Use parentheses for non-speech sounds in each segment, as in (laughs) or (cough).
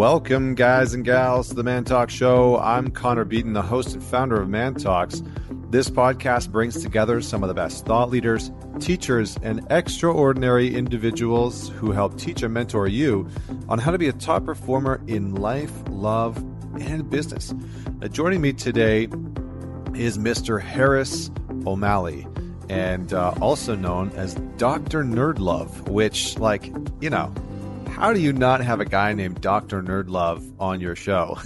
Welcome, guys and gals, to the Man Talk Show. I'm Connor Beaton, the host and founder of Man Talks. This podcast brings together some of the best thought leaders, teachers, and extraordinary individuals who help teach and mentor you on how to be a top performer in life, love, and business. Uh, joining me today is Mr. Harris O'Malley, and uh, also known as Dr. Nerdlove, which, like, you know, how do you not have a guy named Dr. Nerdlove on your show?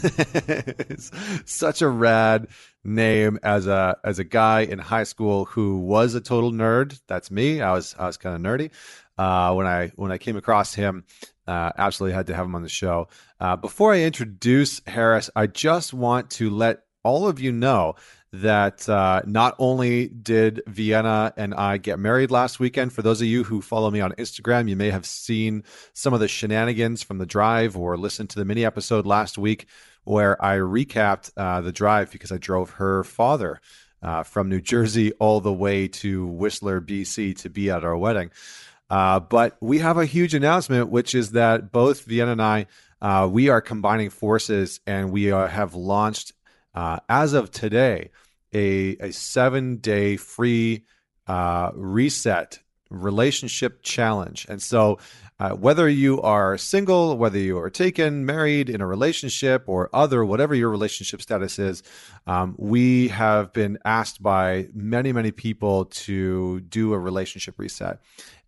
(laughs) such a rad name as a as a guy in high school who was a total nerd. That's me. I was I was kind of nerdy. Uh, when I when I came across him, uh, absolutely had to have him on the show. Uh, before I introduce Harris, I just want to let all of you know that uh, not only did Vienna and I get married last weekend, for those of you who follow me on Instagram, you may have seen some of the shenanigans from the drive or listened to the mini episode last week where I recapped uh, the drive because I drove her father uh, from New Jersey all the way to Whistler, BC to be at our wedding. Uh, but we have a huge announcement, which is that both Vienna and I, uh, we are combining forces and we uh, have launched as of today a, a seven day free uh, reset relationship challenge. And so, uh, whether you are single, whether you are taken, married, in a relationship, or other, whatever your relationship status is, um, we have been asked by many, many people to do a relationship reset.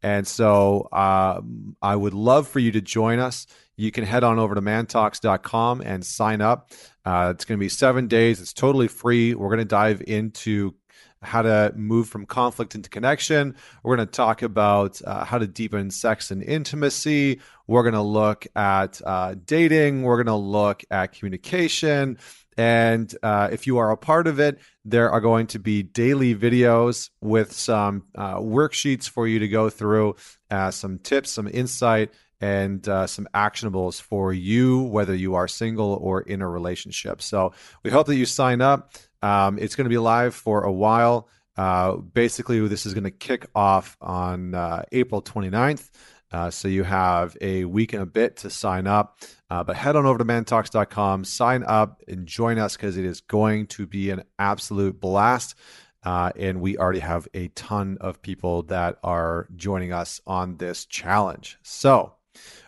And so, uh, I would love for you to join us. You can head on over to mantalks.com and sign up. Uh, it's going to be seven days. It's totally free. We're going to dive into how to move from conflict into connection. We're going to talk about uh, how to deepen sex and intimacy. We're going to look at uh, dating. We're going to look at communication. And uh, if you are a part of it, there are going to be daily videos with some uh, worksheets for you to go through, uh, some tips, some insight, and uh, some actionables for you, whether you are single or in a relationship. So we hope that you sign up. Um, it's going to be live for a while. Uh, basically, this is going to kick off on uh, April 29th. Uh, so you have a week and a bit to sign up. Uh, but head on over to mantalks.com, sign up, and join us because it is going to be an absolute blast. Uh, and we already have a ton of people that are joining us on this challenge. So,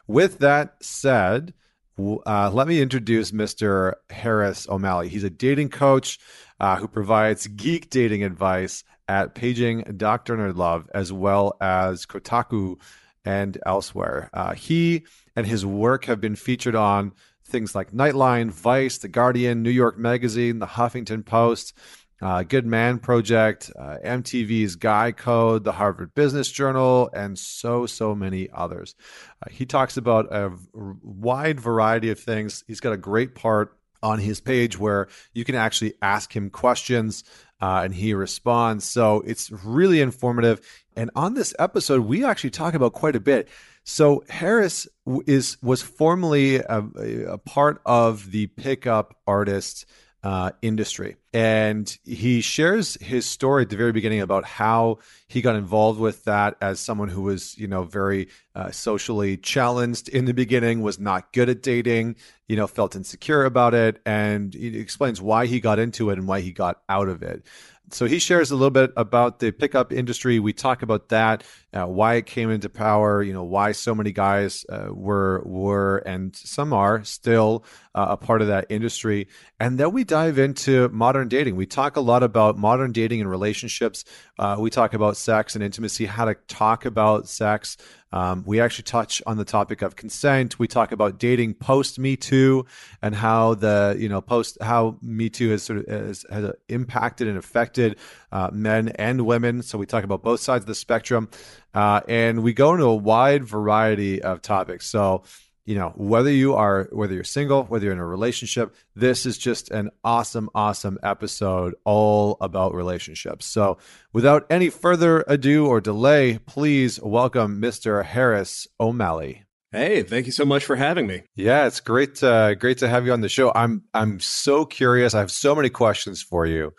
with that said, uh, let me introduce Mr. Harris O'Malley. He's a dating coach uh, who provides geek dating advice at Paging Dr. Nerdlove as well as Kotaku and elsewhere. Uh, he and his work have been featured on things like Nightline, Vice, The Guardian, New York Magazine, The Huffington Post, uh, Good Man Project, uh, MTV's Guy Code, the Harvard Business Journal, and so, so many others. Uh, he talks about a wide variety of things. He's got a great part on his page where you can actually ask him questions uh, and he responds. So it's really informative. And on this episode, we actually talk about quite a bit. So Harris is was formerly a, a part of the pickup artist uh, industry. And he shares his story at the very beginning about how he got involved with that as someone who was, you know, very uh, socially challenged in the beginning, was not good at dating, you know, felt insecure about it. And he explains why he got into it and why he got out of it so he shares a little bit about the pickup industry. We talk about that, uh, why it came into power. You know, why so many guys uh, were were and some are still uh, a part of that industry. And then we dive into modern dating. We talk a lot about modern dating and relationships. Uh, we talk about sex and intimacy, how to talk about sex, um, we actually touch on the topic of consent. We talk about dating post Me Too and how the you know post how Me Too has sort of has, has impacted and affected uh, men and women. So we talk about both sides of the spectrum, uh, and we go into a wide variety of topics. So you know whether you are whether you're single whether you're in a relationship this is just an awesome awesome episode all about relationships so without any further ado or delay please welcome mr harris o'malley Hey, thank you so much for having me. Yeah, it's great uh, great to have you on the show. I'm I'm so curious. I have so many questions for you.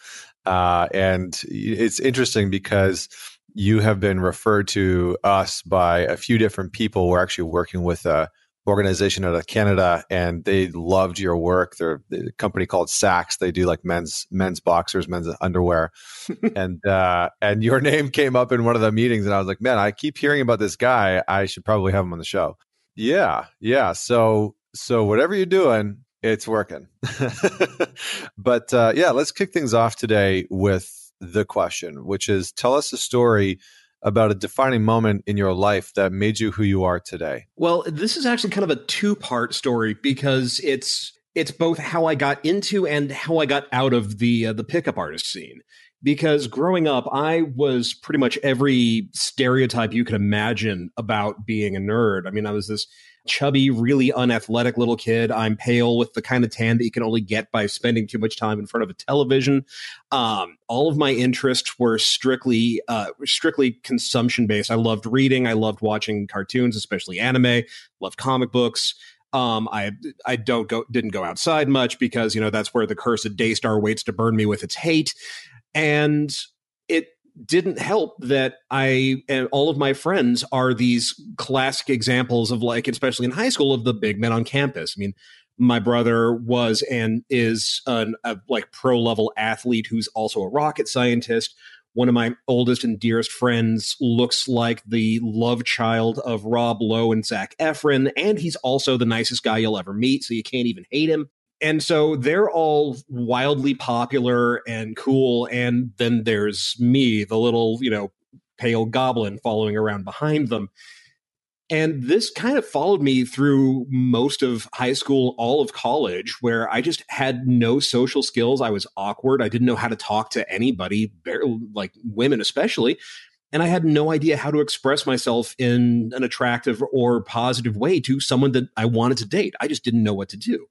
Uh, and it's interesting because you have been referred to us by a few different people. We're actually working with a organization out of Canada, and they loved your work. They're a company called Saxx. They do like men's men's boxers, men's underwear, (laughs) and uh, and your name came up in one of the meetings, and I was like, man, I keep hearing about this guy. I should probably have him on the show. Yeah, yeah. So so whatever you're doing, it's working. (laughs) but uh, yeah, let's kick things off today with the question, which is tell us a story about a defining moment in your life that made you who you are today. Well, this is actually kind of a two-part story because it's it's both how I got into and how I got out of the uh, the pickup artist scene. Because growing up, I was pretty much every stereotype you could imagine about being a nerd. I mean, I was this chubby, really unathletic little kid. I'm pale with the kind of tan that you can only get by spending too much time in front of a television. Um, all of my interests were strictly uh, strictly consumption based. I loved reading. I loved watching cartoons, especially anime. Loved comic books. Um, I I don't go didn't go outside much because you know that's where the cursed Daystar waits to burn me with its hate, and it didn't help that I and all of my friends are these classic examples of like, especially in high school, of the big men on campus. I mean, my brother was and is an, a like pro level athlete who's also a rocket scientist. One of my oldest and dearest friends looks like the love child of Rob Lowe and Zac Efron, and he's also the nicest guy you'll ever meet, so you can't even hate him and so they're all wildly popular and cool. And then there's me the little you know pale goblin following around behind them. And this kind of followed me through most of high school all of college where i just had no social skills. I was awkward. I didn't know how to talk to anybody like women especially. And I had no idea how to express myself in an attractive or positive way to someone that I wanted to date. I just didn't know what to do.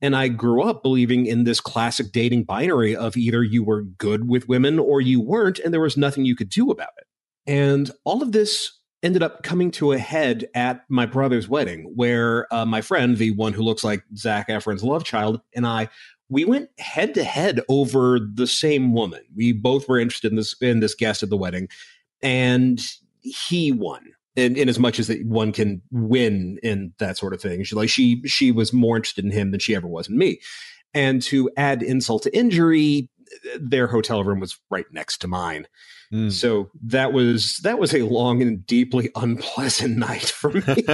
And I grew up believing in this classic dating binary of either you were good with women or you weren't, and there was nothing you could do about it. And all of this ended up coming to a head at my brother's wedding, where uh, my friend, the one who looks like Zac Efron's love child, and I, we went head to head over the same woman. We both were interested in this in this guest at the wedding, and he won in, in as much as that one can win in that sort of thing. She like she she was more interested in him than she ever was in me. And to add insult to injury, their hotel room was right next to mine. Mm. So that was that was a long and deeply unpleasant (laughs) night for me.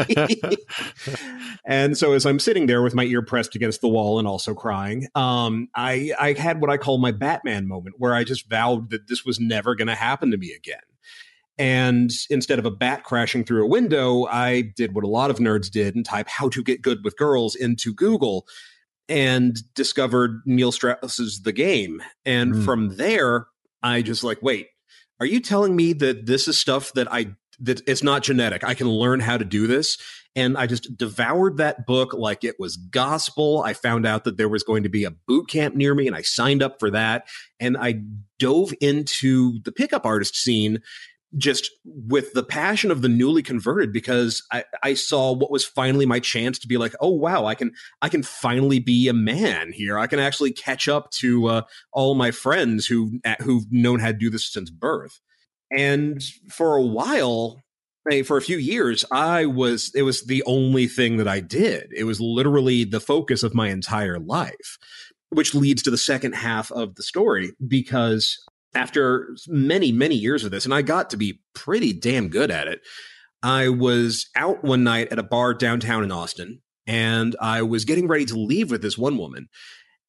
and so as I'm sitting there with my ear pressed against the wall and also crying, um, I I had what I call my Batman moment where I just vowed that this was never going to happen to me again. And instead of a bat crashing through a window, I did what a lot of nerds did and type how to get good with girls into Google and discovered Neil Strauss's The Game. And mm. from there, I just like, wait, are you telling me that this is stuff that I that it's not genetic. I can learn how to do this. And I just devoured that book like it was gospel. I found out that there was going to be a boot camp near me and I signed up for that. And I dove into the pickup artist scene just with the passion of the newly converted because I, I saw what was finally my chance to be like oh wow i can i can finally be a man here. I can actually catch up to uh, all my friends who who've known how to do this since birth. And for a while for a few years i was it was the only thing that i did. It was literally the focus of my entire life which leads to the second half of the story because after many, many years of this, and I got to be pretty damn good at it. I was out one night at a bar downtown in Austin, and I was getting ready to leave with this one woman.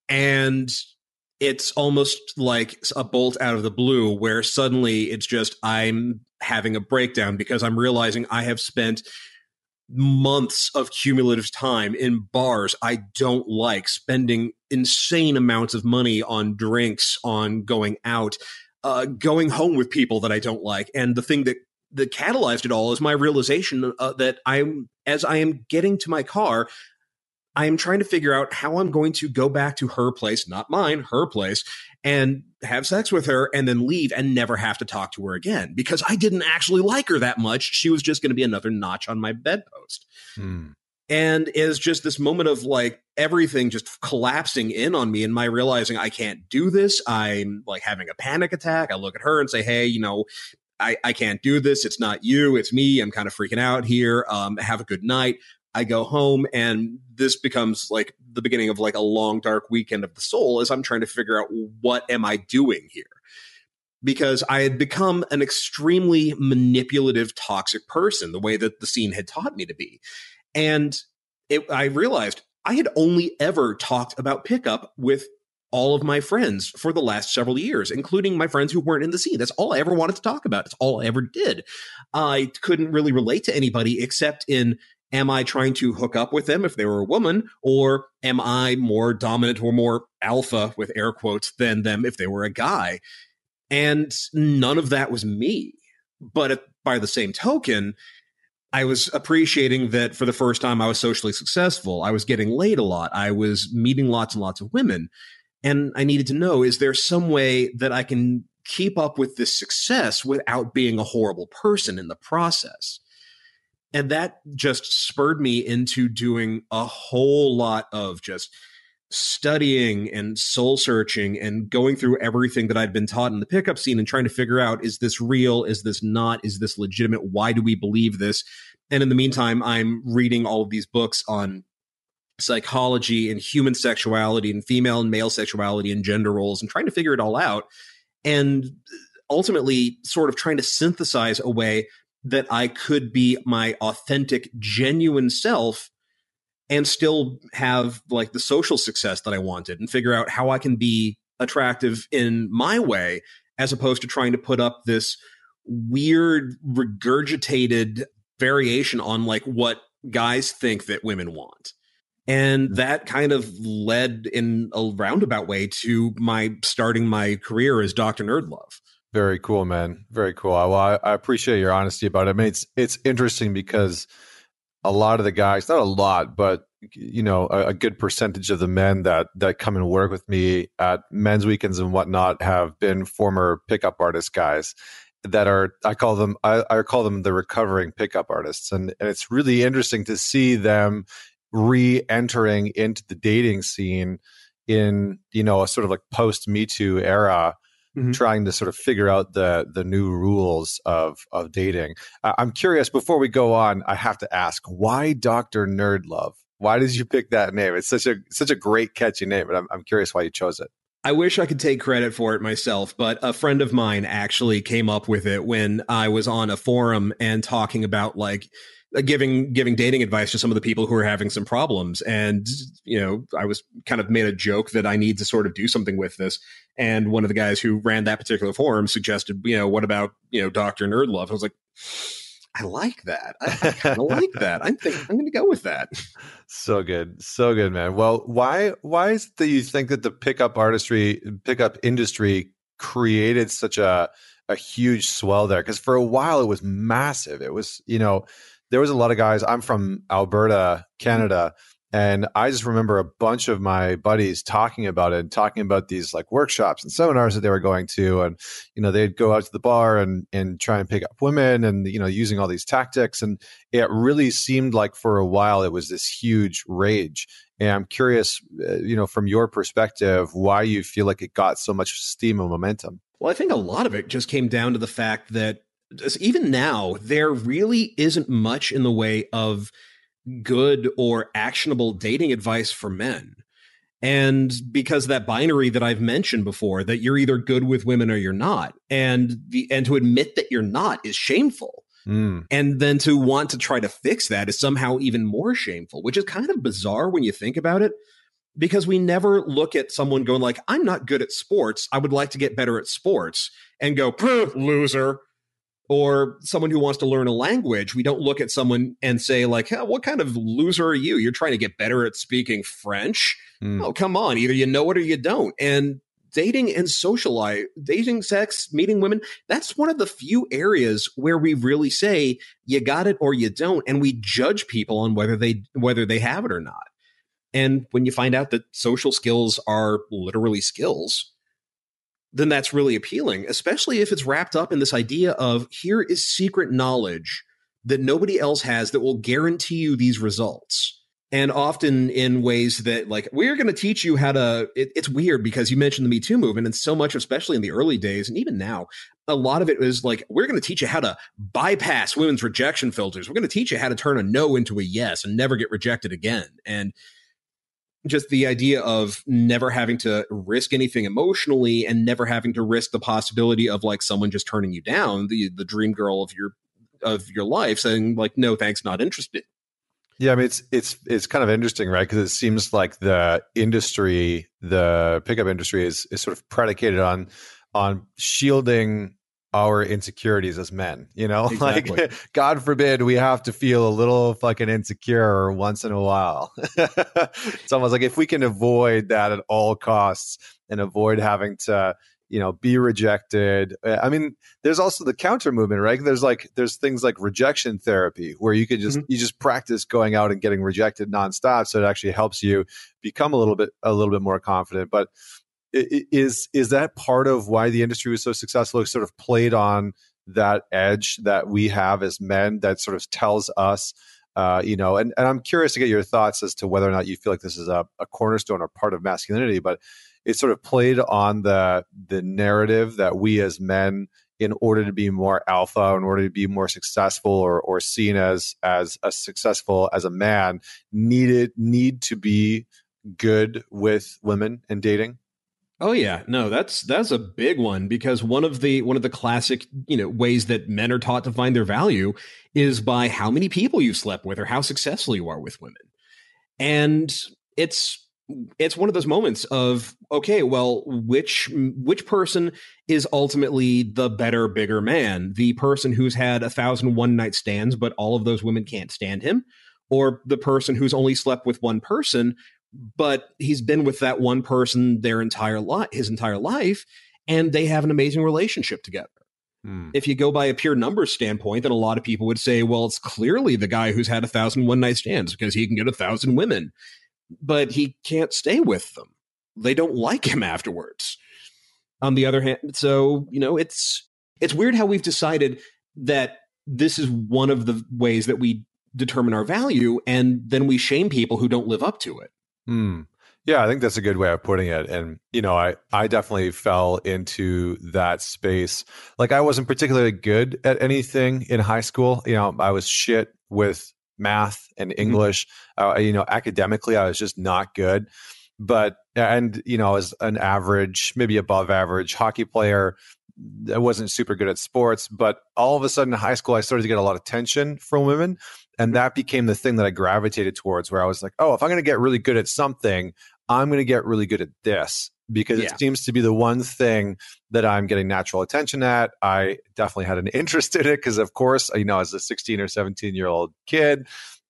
And it's almost like a bolt out of the blue where suddenly it's just I'm having a breakdown because I'm realizing I have spent months of cumulative time in bars I don't like, spending insane amounts of money on drinks, on going out, uh, going home with people that I don't like. And the thing that that catalyzed it all is my realization uh, that I'm as I am getting to my car, I am trying to figure out how I'm going to go back to her place, not mine, her place, and have sex with her and then leave and never have to talk to her again because I didn't actually like her that much. She was just going to be another notch on my bedpost. Hmm. And is just this moment of like everything just collapsing in on me and my realizing I can't do this. I'm like having a panic attack. I look at her and say, Hey, you know, I, I can't do this. It's not you. It's me. I'm kind of freaking out here. Um, have a good night I go home and this becomes like the beginning of like a long dark weekend of the soul as I'm trying to figure out what am I doing here? Because I had become an extremely manipulative, toxic person, the way that the scene had taught me to be. And it, I realized I had only ever talked about pickup with all of my friends for the last several years, including my friends who weren't in the scene. That's all I ever wanted to talk about. It's all I ever did. I couldn't really relate to anybody except in am I trying to hook up with them if they were a woman, or am I more dominant or more alpha with air quotes than them if they were a guy? And none of that was me. But by the same token, I was appreciating that for the first time I was socially successful. I was getting laid a lot. I was meeting lots and lots of women. And I needed to know is there some way that I can keep up with this success without being a horrible person in the process? And that just spurred me into doing a whole lot of just studying and soul searching and going through everything that I'd been taught in the pickup scene and trying to figure out is this real? Is this not? Is this legitimate? Why do we believe this? And in the meantime, I'm reading all of these books on psychology and human sexuality and female and male sexuality and gender roles and trying to figure it all out. And ultimately, sort of trying to synthesize a way that I could be my authentic, genuine self and still have like the social success that I wanted and figure out how I can be attractive in my way as opposed to trying to put up this weird regurgitated variation on like what guys think that women want. And mm. that kind of led in a roundabout way to my starting my career as Dr. Nerdlove. Very cool, man. Very cool. Well, I, I appreciate your honesty about it. I mean, it's it's interesting because a lot of the guys, not a lot, but you know, a, a, good percentage of the men that that come and work with me at men's weekends and whatnot have been former pickup artist guys that are I call them I, I call them the recovering pickup artists, and, and it's really interesting to see them re-entering into the dating scene in you know a sort of like post Me Too era mm-hmm. trying to sort of figure out the the new rules of of dating. Uh, I'm curious. Before we go on, I have to ask why Doctor Nerdlove. Why did you pick that name? It's such a such a great catchy name, but I'm I'm curious why you chose it. I wish I could take credit for it myself, but a friend of mine actually came up with it when I was on a forum and talking about like Uh, giving giving dating advice to some of the people who are having some problems. And you know i was kind of made a joke that i need to sort of do something with this. And one of the guys who ran that particular forum suggested you know what about you know dr nerdlove i was like i like that. I, I kind of like that. I'm think i'm going to go with that. So good. So good man. Well why why is it that you think that the pickup artistry pickup industry created such a a huge swell there? Because for a while it was massive. It was you know there was a lot of guys. I'm from Alberta, Canada, and I just remember a bunch of my buddies talking about it and talking about these like workshops and seminars that they were going to. And, you know, they'd go out to the bar and, and try and pick up women and, you know, using all these tactics. And it really seemed like for a while it was this huge rage. And I'm curious, uh, you know, from your perspective, why you feel like it got so much steam and momentum. Well, I think a lot of it just came down to the fact that even now, there really isn't much in the way of good or actionable dating advice for men. And because that binary that I've mentioned before, that you're either good with women or you're not. And the and to admit that you're not is shameful. Mm. And then to want to try to fix that is somehow even more shameful, which is kind of bizarre when you think about it. Because we never look at someone going like, I'm not good at sports. I would like to get better at sports and go, loser or someone who wants to learn a language, we don't look at someone and say like, hey, "What kind of loser are you? You're trying to get better at speaking French." Mm. Oh, come on! Either you know it or you don't. And dating and social life, dating, sex, meeting women, that's one of the few areas where we really say you got it or you don't, and we judge people on whether they whether they have it or not. And when you find out that social skills are literally skills, then that's really appealing, especially if it's wrapped up in this idea of here is secret knowledge that nobody else has that will guarantee you these results. and often in ways that like we're going to teach you how to it, it's weird because you mentioned the me too movement and so much especially in the early days and even now a lot of it is like we're going to teach you how to bypass women's rejection filters we're going to teach you how to turn a no into a yes and never get rejected again and just the idea of never having to risk anything emotionally and never having to risk the possibility of like someone just turning you down the the dream girl of your of your life saying like no thanks not interested yeah, I mean it's it's it's kind of interesting, right? Because it seems like the industry, the pickup industry, is is sort of predicated on on shielding our insecurities as men. You know, (laughs) exactly. like (laughs) God forbid we have to feel a little fucking insecure once in a while. (laughs) it's almost like if we can avoid that at all costs and avoid having to you know be rejected i mean there's also the counter movement right there's like there's things like rejection therapy where you could just mm-hmm. you just practice going out and getting rejected nonstop so it actually helps you become a little bit a little bit more confident but is is that part of why the industry was so successful? It sort of played on that edge that we have as men that sort of tells us uh, you know and, and i'm curious to get your thoughts as to whether or not you feel like this is a, a cornerstone or part of masculinity but it sort of played on the the narrative that we as men in order to be more alpha in order to be more successful or or seen as as a successful as a man needed need to be good with women and dating Oh yeah, no, that's that's a big one because one of the one of the classic, you know, ways that men are taught to find their value is by how many people you've slept with or how successful you are with women. And it's it's one of those moments of okay well which which person is ultimately the better bigger man? The person who's had a thousand one night stands but all of those women can't stand him? Or the person who's only slept with one person but he's been with that one person their entire life his entire life and they have an amazing relationship together hmm. if you go by a pure numbers standpoint then a lot of people would say well it's clearly the guy who's had a thousand one night stands because he can get a thousand women but he can't stay with them. They don't like him afterwards. On the other hand, so, you know, it's it's weird how we've decided that this is one of the ways that we determine our value and then we shame people who don't live up to it. Hmm. Yeah, I think that's a good way of putting it. And, you know, I, I definitely fell into that space. Like, I wasn't particularly good at anything in high school. You know, I was shit with math and mm-hmm. English. Mm-hmm. Uh, you know, academically, I was just not good. But and you know, as an average, maybe above average hockey player, I wasn't super good at sports. But all of a sudden, in high school, I started to get a lot of attention from women, and mm-hmm. that became the thing that I gravitated towards. Where I was like, oh, if I'm going to get really good at something, I'm going to get really good at this because yeah. it seems to be the one thing that I'm getting natural attention at. I definitely had an (laughs) interest in it because, of course, you know, as a 16 or 17 year old kid,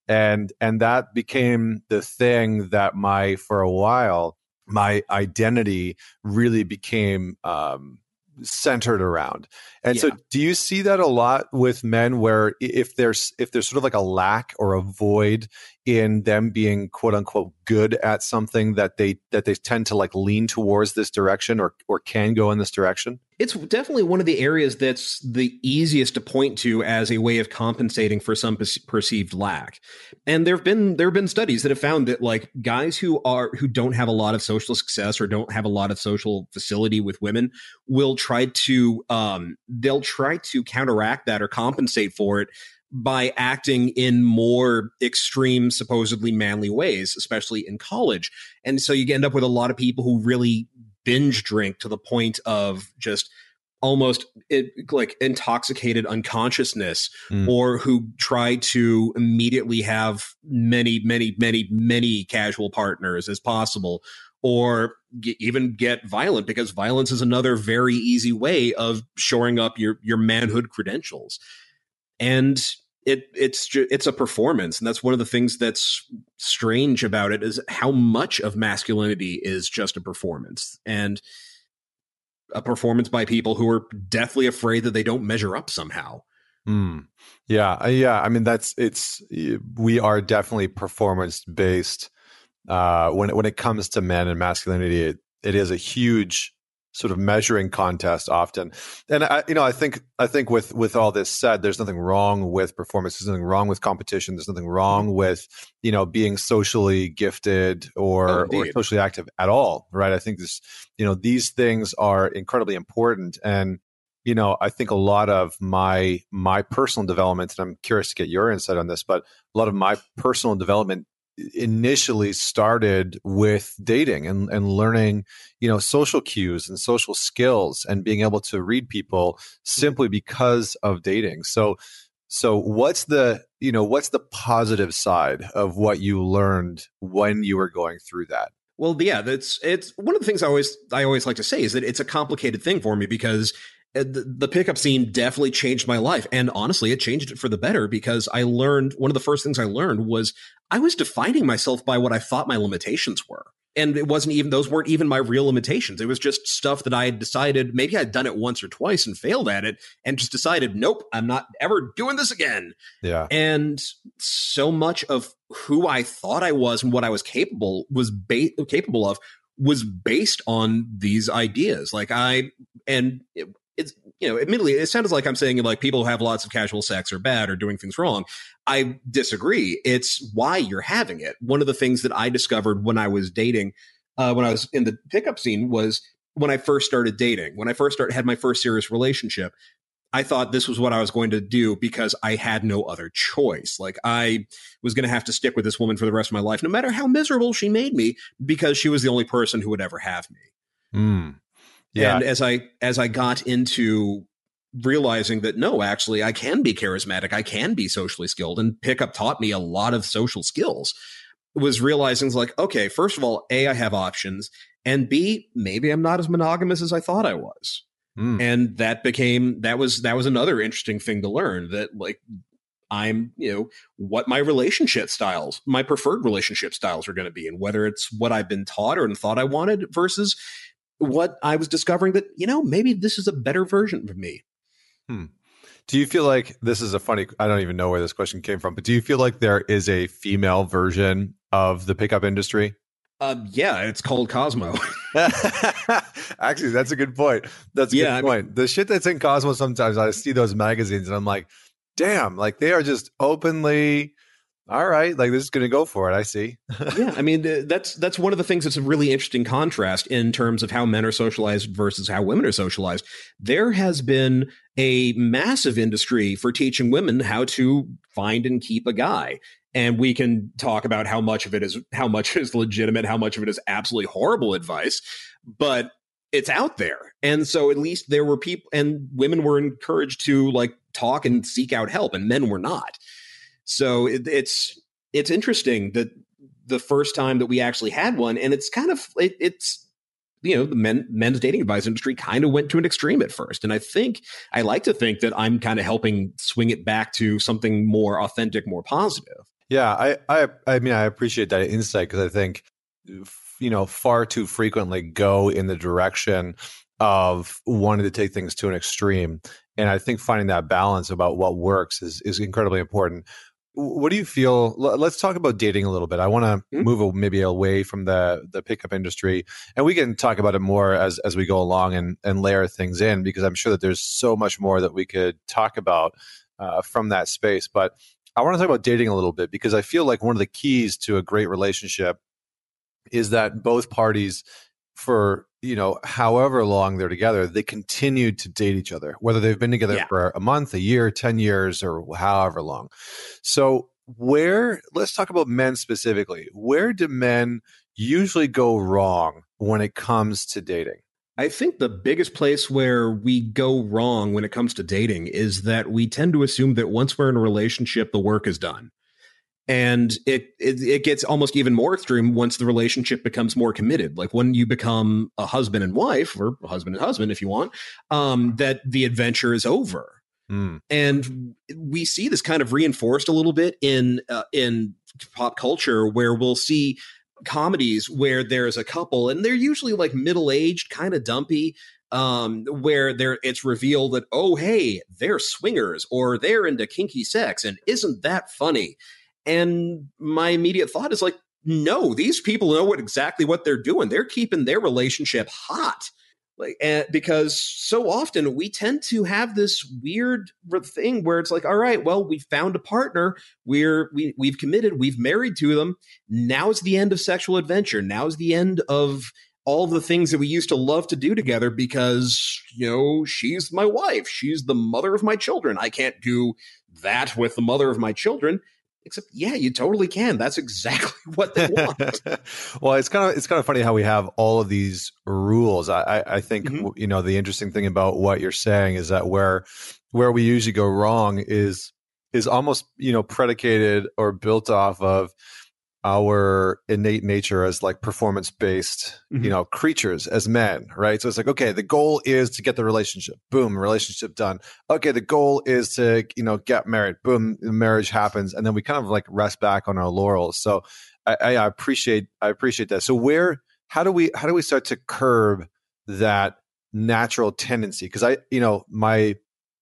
and and that became the thing that my for a while my identity really became um, centered around. And yeah. so do you see that a lot with men where if there's if there's sort of like a lack or a void in them being quote unquote good at something that they that they tend to like lean towards this direction or or can go in this direction? It's definitely one of the areas that's the easiest to point to as a way of compensating for some perceived lack. And there've been there've been studies that have found that like guys who are who don't have a lot of social success or don't have a lot of social facility with women will try to um they'll try to counteract that or compensate for it by acting in more extreme, supposedly manly ways, especially in college. And so you end up with a lot of people who really binge drink to the point of just almost it, like intoxicated unconsciousness mm. or who try to immediately have many many many many casual partners as possible or get, even get violent because violence is another very easy way of shoring up your your manhood credentials and it it's ju- it's a performance and that's one of the things that's strange about it is how much of masculinity is just a performance and a performance by people who are deathly afraid that they don't measure up somehow mm. yeah uh, yeah i mean that's it's we are definitely performance based uh when when it comes to men and masculinity it, it is a huge sort of measuring contest often. And I, you know, I think I think with with all this said, there's nothing wrong with performance. There's nothing wrong with competition. There's nothing wrong mm-hmm. with you know being socially gifted or oh, or socially active at all. Right? I think this, you know, these things are incredibly important and. You know, I think a lot of my my personal development, and I'm curious to get your insight on this, but a lot of my personal development initially started with dating and, and learning you know social cues and social skills and being able to read people mm-hmm. simply because of dating. So so what's the you know what's the positive side of what you learned when you were going through that? Well yeah that's it's one of the things i always i always like to say is that it's a complicated thing for me because Uh, the pickup scene definitely changed my life. And honestly, it changed it for the better because I learned one of the first things I learned was I was defining myself by what I thought my limitations were. And it wasn't even, those weren't even my real limitations. It was just stuff that I had decided maybe I'd done it once or twice and failed at it and just decided, nope, I'm not ever doing this again. Yeah. And so much of who I thought I was and what I was capable was ba- capable of was based on these ideas. Like I, and it's you know admittedly it sounds like i'm saying like people who have lots of casual sex are bad or doing things wrong i disagree it's why you're having it one of the things that i discovered when i was dating uh, when i was in the pickup scene was when i first started dating when i first started had my first serious relationship I thought this was what I was going to do because I had no other choice. Like I was going to have to stick with this woman for the rest of my life, no matter how miserable she made me, because she was the only person who would ever have me. Mm. Yeah. And as I as I got into realizing that no, actually, I can be charismatic, I can be socially skilled, and pickup taught me a lot of social skills. Was realizing like, okay, first of all, A, I have options, and B, maybe I'm not as monogamous as I thought I was. Mm. And that became that was that was another interesting thing to learn that like I'm, you know, what my relationship styles, my preferred relationship styles are going to be, and whether it's what I've been taught or thought I wanted versus what I was discovering that, you know, maybe this is a better version of me. Hmm. Do you feel like this is a funny? I don't even know where this question came from, but do you feel like there is a female version of the pickup industry? Uh, yeah, it's called Cosmo. (laughs) Actually, that's a good point. That's a yeah, good point. I mean, the shit that's in Cosmo sometimes I see those magazines and I'm like, damn, like they are just openly all right, like this is going to go for it. I see. yeah, I mean that's that's one of the things that's a really interesting contrast in terms of how men are socialized versus how women are socialized. There has been a massive industry for teaching women how to find and keep a guy. And we can talk about how much of it is how much is legitimate, how much of it is absolutely horrible advice, but it's out there. And so at least there were people and women were encouraged to like talk and seek out help and men were not. So it, it's it's interesting that the first time that we actually had one, and it's kind of it, it's you know the men, men's dating advice industry kind of went to an extreme at first, and I think I like to think that I'm kind of helping swing it back to something more authentic, more positive. Yeah, I I I mean I appreciate that insight because I think you know far too frequently go in the direction of wanting to take things to an extreme. And i think finding that balance about what works is is incredibly important what do you feel let's talk about dating a little bit i want to mm-hmm. move maybe away from the the pickup industry and we can talk about it more as as we go along and and layer things in because i'm sure that there's so much more that we could talk about uh, from that space but i want to talk about dating a little bit because i feel like one of the keys to a great relationship is that both parties for you know however long they're together they continue to date each other whether they've been together yeah. for a month a year 10 years or however long. So where let's talk about men specifically. Where do men usually go wrong when it comes to dating? I think the biggest place where we go wrong when it comes to dating is that we tend to assume that once we're in a relationship, the work is done and it, it, it gets almost even more extreme once the relationship becomes more committed. Like when you become a husband and wife or husband and husband if you want um, that the adventure is over. Mm. and we see this kind of reinforced a little bit in uh, in pop culture where we'll see comedies where there's a couple and they're usually like middle-aged kind of dumpy um, where there it's revealed that oh hey they're swingers or they're into kinky sex and isn't that funny and my immediate thought is like, no, these people know what exactly what they're doing. They're keeping their relationship hot. like and because so often we tend to have this weird thing where it's like all right well we found a partner. We're we, we've committed. We've married to them. Now is the end of sexual adventure. Now is the end of all the things that we used to love to do together because you know she's my wife. She's the mother of my children. I can't do that with the mother of my children Except, yeah, you totally can. That's exactly (laughs) what they want. (laughs) well, it's kind of it's kind of funny how we have all of these rules. I I, I think mm-hmm. you know the interesting thing about what you're saying is that where where we usually go wrong is is almost you know predicated or built off of our innate nature as like performance based mm-hmm. you know creatures as men right? So it's like okay the goal is to get the relationship. Boom relationship done. Okay the goal is to you know get married. Boom the marriage happens and then we kind of like rest back on our laurels. So I, I appreciate i appreciate that. So where how do we how do we start to curb that natural tendency? Because i you know my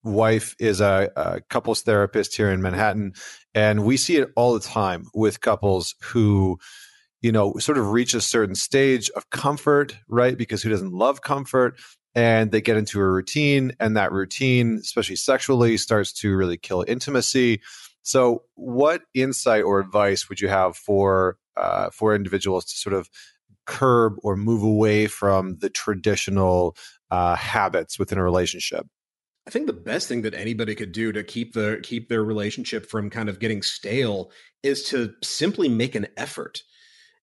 wife is a, a, couples therapist here in Manhattan, and we see it all the time with couples who, you know, sort of reach a certain stage of comfort, right? Because who doesn't love comfort? And they get into a routine, and that routine, especially sexually, starts to really kill intimacy. So, what insight or advice would you have for uh, for individuals to sort of curb or move away from the traditional uh, habits within a relationship? I think the best thing that anybody could do to keep the keep their relationship from kind of getting stale is to simply make an effort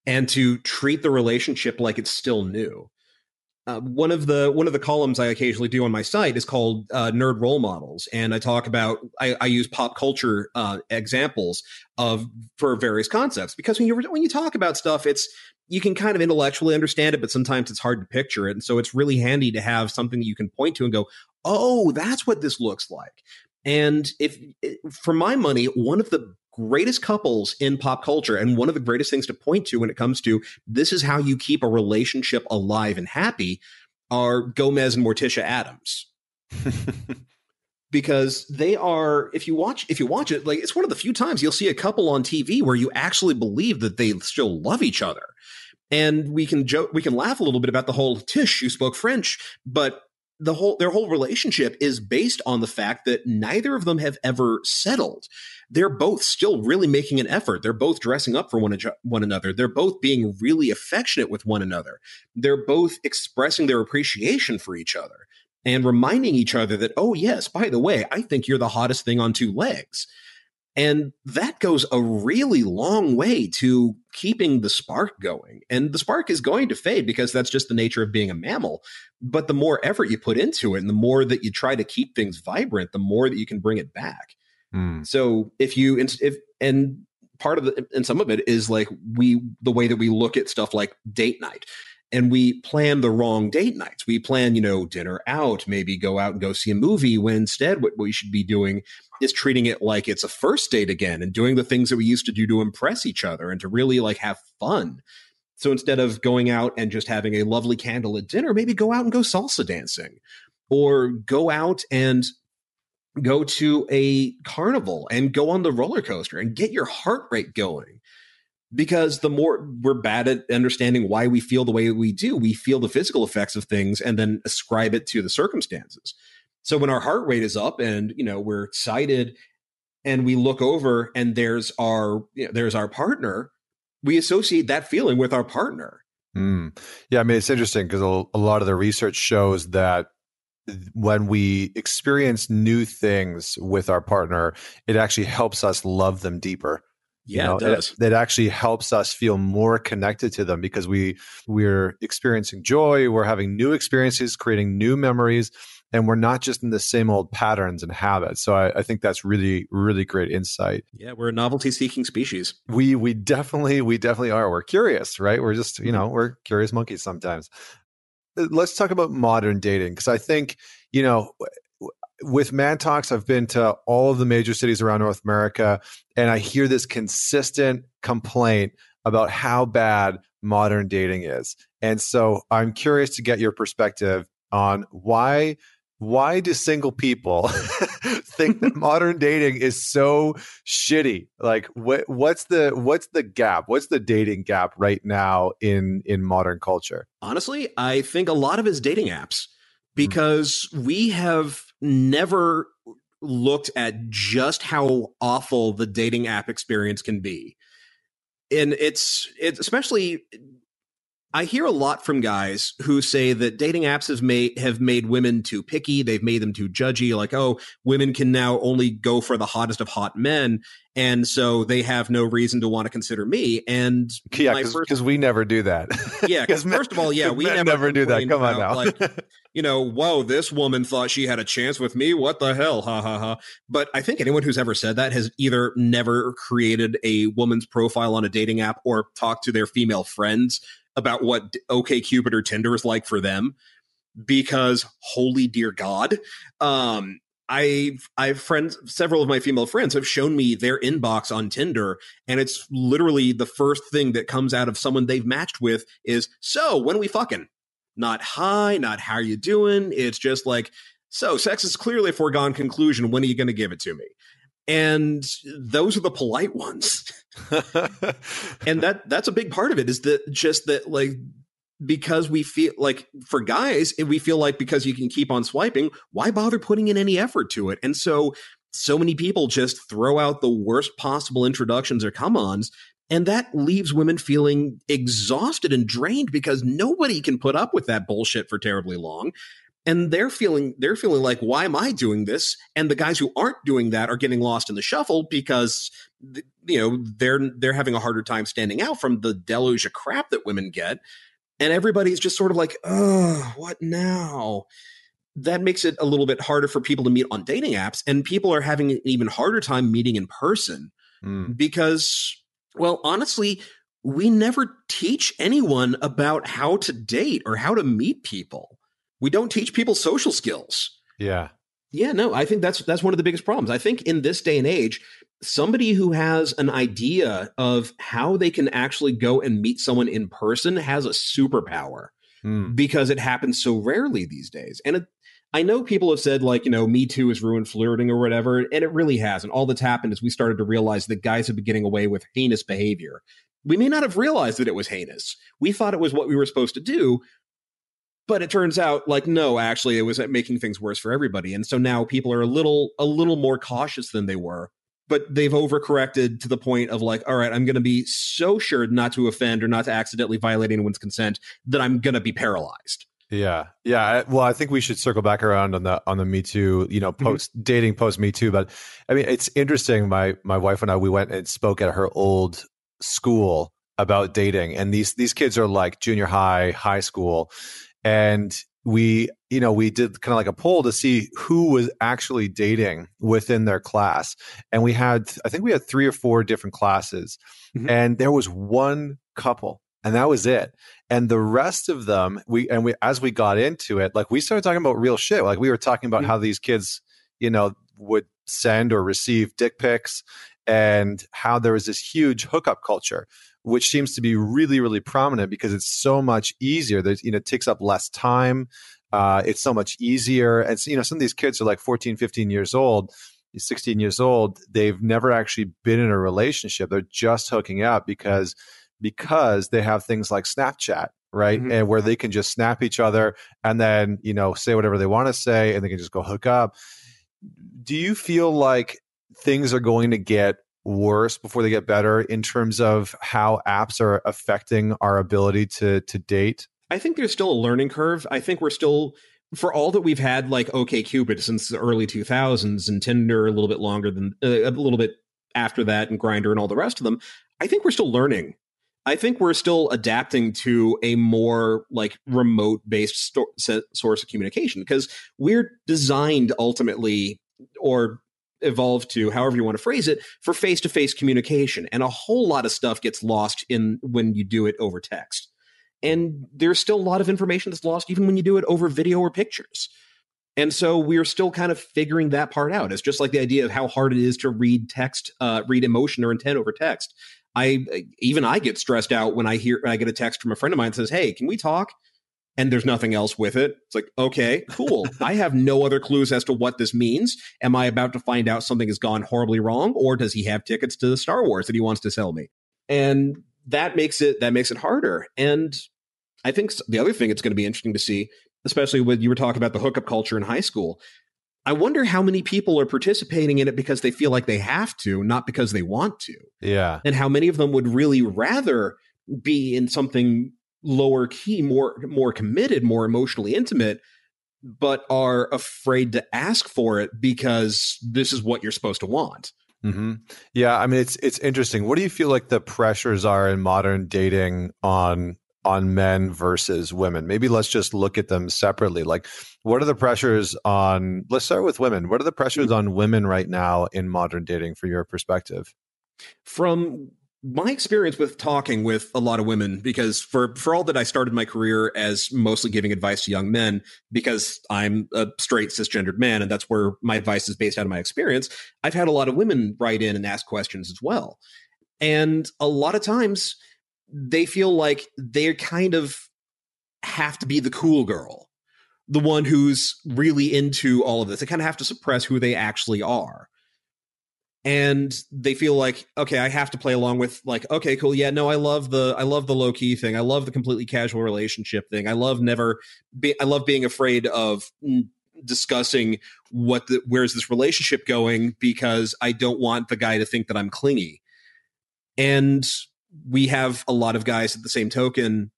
and to treat the relationship like it's still new. Uh, one of the one of the columns I occasionally do on my site is called uh, Nerd Role Models, and I talk about I, I use pop culture uh, examples of for various concepts. Because when you when you talk about stuff, it's you can kind of intellectually understand it, but sometimes it's hard to picture it, and so it's really handy to have something that you can point to and go, oh, that's what this looks like. And if, for my money, one of the greatest couples in pop culture and one of the greatest things to point to when it comes to this is how you keep a relationship alive and happy are Gomez and Morticia Addams. (laughs) because they are if you watch if you watch it like it's one of the few times you'll see a couple on TV where you actually believe that they still love each other. And we can joke we can laugh a little bit about the whole Tish you spoke French, but the whole their whole relationship is based on the fact that neither of them have ever settled. They're both still really making an effort. They're both dressing up for one, one another. They're both being really affectionate with one another. They're both expressing their appreciation for each other and reminding each other that, oh, yes, by the way, I think you're the hottest thing on two legs. And that goes a really long way to keeping the spark going. And the spark is going to fade because that's just the nature of being a mammal. But the more effort you put into it and the more that you try to keep things vibrant, the more that you can bring it back. Mm. So if you, if, and part of the, and some of it is like we, the way that we look at stuff like date night and we plan the wrong date nights. We plan, you know, dinner out, maybe go out and go see a movie when instead what we should be doing is treating it like it's a first date again and doing the things that we used to do to impress each other and to really like have fun. So instead of going out and just having a lovely candlelit dinner, maybe go out and go salsa dancing or go out and go to a carnival and go on the roller coaster and get your heart rate going. Because the more we're bad at understanding why we feel the way we do, we feel the physical effects of things and then ascribe it to the circumstances. So when our heart rate is up and you know we're excited and we look over and there's our you know, there's our partner, we associate that feeling with our partner. Mm. Yeah, I mean it's interesting because a, a lot of the research shows that when we experience new things with our partner, it actually helps us love them deeper. Yeah, you know, it does. It, it, actually helps us feel more connected to them because we we're experiencing joy, we're having new experiences, creating new memories, and we're not just in the same old patterns and habits. So I, I think that's really, really great insight. Yeah, we're a novelty seeking species. We we definitely we definitely are. We're curious, right? We're just you know we're curious monkeys sometimes. Uh, let's talk about modern dating because I think you know with Man Talks, I've been to all of the major cities around North America, and I hear this consistent complaint about how bad modern dating is. And so I'm curious to get your perspective on why why do single people (laughs) think that (laughs) modern dating is so shitty. Like what what's the what's the gap? What's the dating gap right now in in modern culture? Honestly, I think a lot of it is dating apps because we have never looked at just how awful the dating app experience can be. And it's it's especially I hear a lot from guys who say that dating apps have made have made women too picky. They've made them too judgy. Like, oh, women can now only go for the hottest of hot men, and so they have no reason to want to consider me. And yeah, because we never do that. (laughs) yeah, because (laughs) first of all, yeah, we never, never do that. Come on now, like, (laughs) you know, whoa, this woman thought she had a chance with me. What the hell? Ha ha ha. But I think anyone who's ever said that has either never created a woman's profile on a dating app or talked to their female friends about what OKCupid or Tinder is like for them because holy dear God, um, I've I've friends several of my female friends have shown me their inbox on Tinder and it's literally the first thing that comes out of someone they've matched with is so when we fucking? Not hi not how are you doing? It's just like so sex is clearly a foregone conclusion. When are you going to give it to me and those are the polite ones. (laughs) And that that's a big part of it is that just that like because we feel like for guys we feel like because you can keep on swiping why bother putting in any effort to it? And so so many people just throw out the worst possible introductions or come-ons and that leaves women feeling exhausted and drained because nobody can put up with that bullshit for terribly long and they're feeling they're feeling like why am i doing this? And the guys who aren't doing that are getting lost in the shuffle because you know they're they're having a harder time standing out from the deluge of crap that women get. And everybody's just sort of like oh what now? That makes it a little bit harder for people to meet on dating apps and people are having an even harder time meeting in person mm. because well honestly we never teach anyone about how to date or how to meet people we don't teach people social skills. Yeah. Yeah, no, I think that's that's one of the biggest problems. I think in this day and age, somebody who has an idea of how they can actually go and meet someone in person has a superpower mm. because it happens so rarely these days. And it, I know people have said like, you know, Me Too has ruined flirting or whatever, and it really has. And All that's happened is we started to realize that guys have been getting away with heinous behavior. We may not have realized that it was heinous. We thought it was what we were supposed to do, but it turns out like no actually it was making things worse for everybody and so now people are a little a little more cautious than they were but they've overcorrected to the point of like all right i'm going to be so sure not to offend or not to accidentally violate anyone's consent that i'm going to be paralyzed yeah yeah well i think we should circle back around on the on the me too you know mm-hmm. post mm-hmm. dating post me too but i mean it's interesting my my wife and i we went and spoke at her old school about dating and these these kids are like junior high high school and we you know we did kind of like a poll to see who was actually dating within their class. And we had i think we had three or four different classes. Mm-hmm. and there was one couple and that was it. And the rest of them we and we as we got into it like we started talking about real shit. Like we were talking about mm-hmm. how these kids you know would send or receive dick pics and how there was this huge hookup culture which seems to be really, really prominent because it's so much easier. There's, you know, it takes up less time. Uh, it's so much easier. And, you know, some of these kids are like 14, 15 years old, 16 years old. They've never actually been in a relationship. They're just hooking up because, because they have things like Snapchat, right? Mm-hmm. And where they can just snap each other and then, you know, say whatever they want to say and they can just go hook up. Do you feel like things are going to get worse before they get better in terms of how apps are affecting our ability to to date? I think there's still a learning curve. I think we're still for all that we've had like OKCupid since the early 2000s and Tinder a little bit longer than uh, a little bit after that and Grindr and all the rest of them. I think we're still learning. I think we're still adapting to a more like remote based sto- source of communication because we're designed ultimately or evolved to however you want to phrase it for face-to-face communication and a whole lot of stuff gets lost in when you do it over text. And there's still a lot of information that's lost even when you do it over video or pictures. And so we're still kind of figuring that part out. It's just like the idea of how hard it is to read text uh, read emotion or intent over text. I even i get stressed out when i hear i get a text from a friend of mine that says hey can we talk and there's nothing else with it. It's like, okay, cool. (laughs) I have no other clues as to what this means. Am I about to find out something has gone horribly wrong, or does he have tickets to the Star Wars that he wants to sell me? And that makes it that makes it harder. And I think the other thing it's going to be interesting to see, especially when you were talking about the hookup culture in high school. I wonder how many people are participating in it because they feel like they have to, not because they want to. Yeah. And how many of them would really rather be in something lower key, more more committed, more emotionally intimate, but are afraid to ask for it because this is what you're supposed to want. Mm-hmm. Yeah, I mean it's it's interesting. What do you feel like the pressures are in modern dating on on men versus women? Maybe let's just look at them separately. Like, what are the pressures on? Let's start with women. What are the pressures on women right now in modern dating, for your perspective? From my experience with talking with a lot of women because for for all that I started my career as mostly giving advice to young men because I'm a straight cisgendered man and that's where my advice is based out of my experience I've had a lot of women write in and ask questions as well. And a lot of times they feel like they kind of have to be the cool girl the one who's really into all of this. They kind of have to suppress who they actually are and they feel like okay i have to play along with like okay cool yeah no i love the i love the low key thing. I love the completely casual relationship thing. I love never be, i love being afraid of discussing what the where's this relationship going because i don't want the guy to think that i'm clingy. And we have a lot of guys at the same token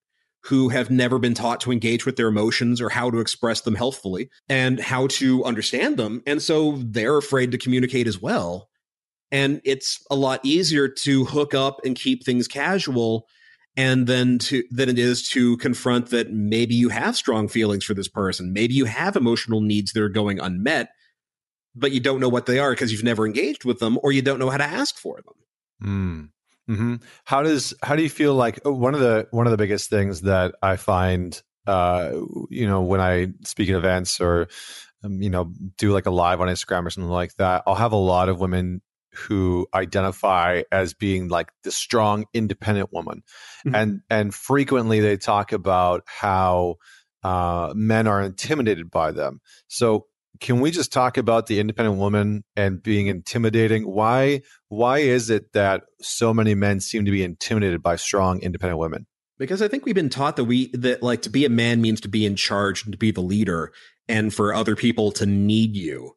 who have never been taught to engage with their emotions or how to express them healthfully and how to understand them and so they're afraid to communicate as well and it's a lot easier to hook up and keep things casual and then to than it is to confront that maybe you have strong feelings for this person maybe you have emotional needs that are going unmet but you don't know what they are because you've never engaged with them or you don't know how to ask for them mm. mm-hmm. how does how do you feel like oh, one of the one of the biggest things that i find uh you know when i speak at events or um, you know do like a live on instagram or something like that i'll have a lot of women who identify as being like the strong independent woman. Mm-hmm. and and frequently they talk about how uh, men are intimidated by them. So can we just talk about the independent woman and being intimidating? Why why is it that so many men seem to be intimidated by strong independent women? Because i think we've been taught that we that like to be a man means to be in charge and to be the leader and for other people to need you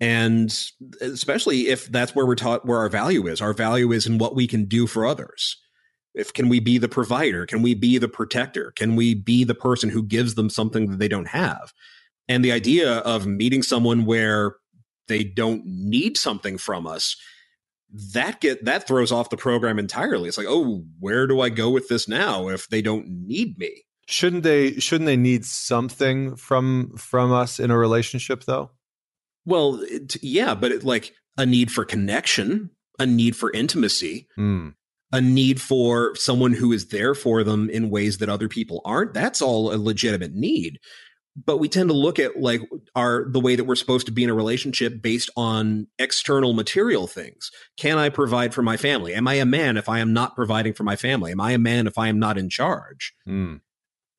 and especially if that's where we're taught where our value is our value is in what we can do for others. If can we be the provider? Can we be the protector? Can we be the person who gives them something that they don't have? And the idea of meeting someone where they don't need something from us that get that throws off the program entirely. It's like oh where do i go with this now if they don't need me? Shouldn't they shouldn't they need something from from us in a relationship though well, it, yeah, but it, like a need for connection, a need for intimacy, mm. a need for someone who is there for them in ways that other people aren't. That's all a legitimate need. But we tend to look at like our the way that we're supposed to be in a relationship based on external material things. Can I provide for my family? Am I a man if I am not providing for my family? Am I a man if I am not in charge? Mm.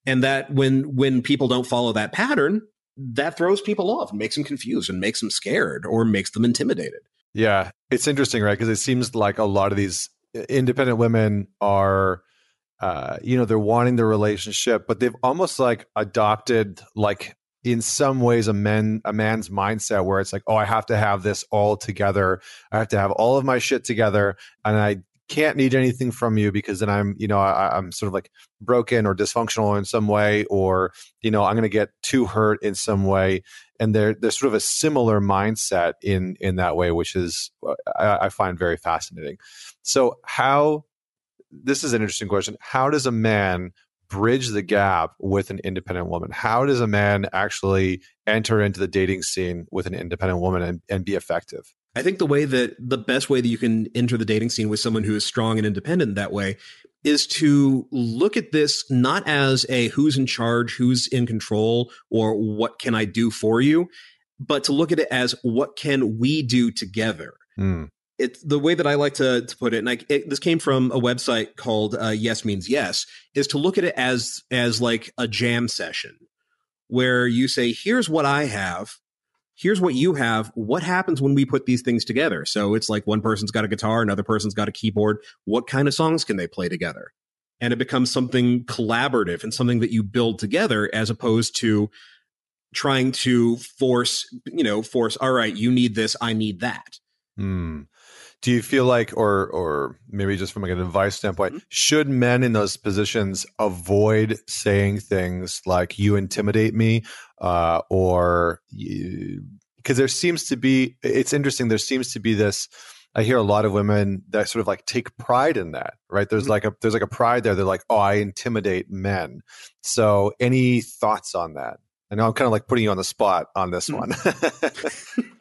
And that when when people don't follow that pattern, that throws people off and makes them confused and makes them scared or makes them intimidated. Yeah, it's interesting, right? Because it seems like a lot of these independent women are uh, you know, they're wanting the relationship, but they've almost like adopted like in some ways a man a man's mindset where it's like, oh, I have to have this all together. I have to have all of my shit together, and I can't need anything from you because then I'm, you know, I, am sort of like broken or dysfunctional in some way, or you know, I'm going to get too hurt in some way. And they're there's sort of a similar mindset in in that way, which is uh, I, I find very fascinating. So how this is an interesting question. How does a man bridge the gap with an independent woman? How does a man actually enter into the dating scene with an independent woman and, and be effective? I think the way that the best way that you can enter the dating scene with someone who is strong and independent that way is to look at this not as a who's in charge, who's in control, or what can I do for you, but to look at it as what can we do together. Mm. it's the way that I like to, to put it, and I, it, this came from a website called uh, Yes Means Yes, is to look at it as as like a jam session where you say, "Here's what I have, here's what you have. What happens when we put these things together?" So it's like one person's got a guitar, another person's got a keyboard. What kind of songs can they play together? And it becomes something collaborative and something that you build together, as opposed to trying to force, you know, force. All right, you need this, I need that. Hmm do you feel like or or maybe just from like an advice standpoint mm-hmm. should men in those positions avoid saying things like you intimidate me uh, or because there seems to be it's interesting there seems to be this i hear a lot of women that sort of like take pride in that right there's mm-hmm. like a there's like a pride there they're like oh i intimidate men so any thoughts on that i know i'm kind of like putting you on the spot on this mm-hmm. one (laughs)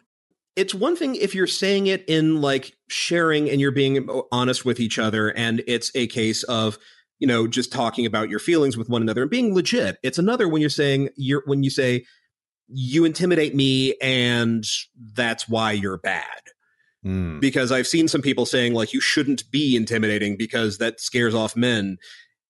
it's one thing if you're saying it in like sharing and you're being honest with each other and it's a case of you know just talking about your feelings with one another and being legit. It's another when you're saying you're when you say you intimidate me and that's why you're bad. Mm. because i've seen some people saying like you shouldn't be intimidating because that scares off men.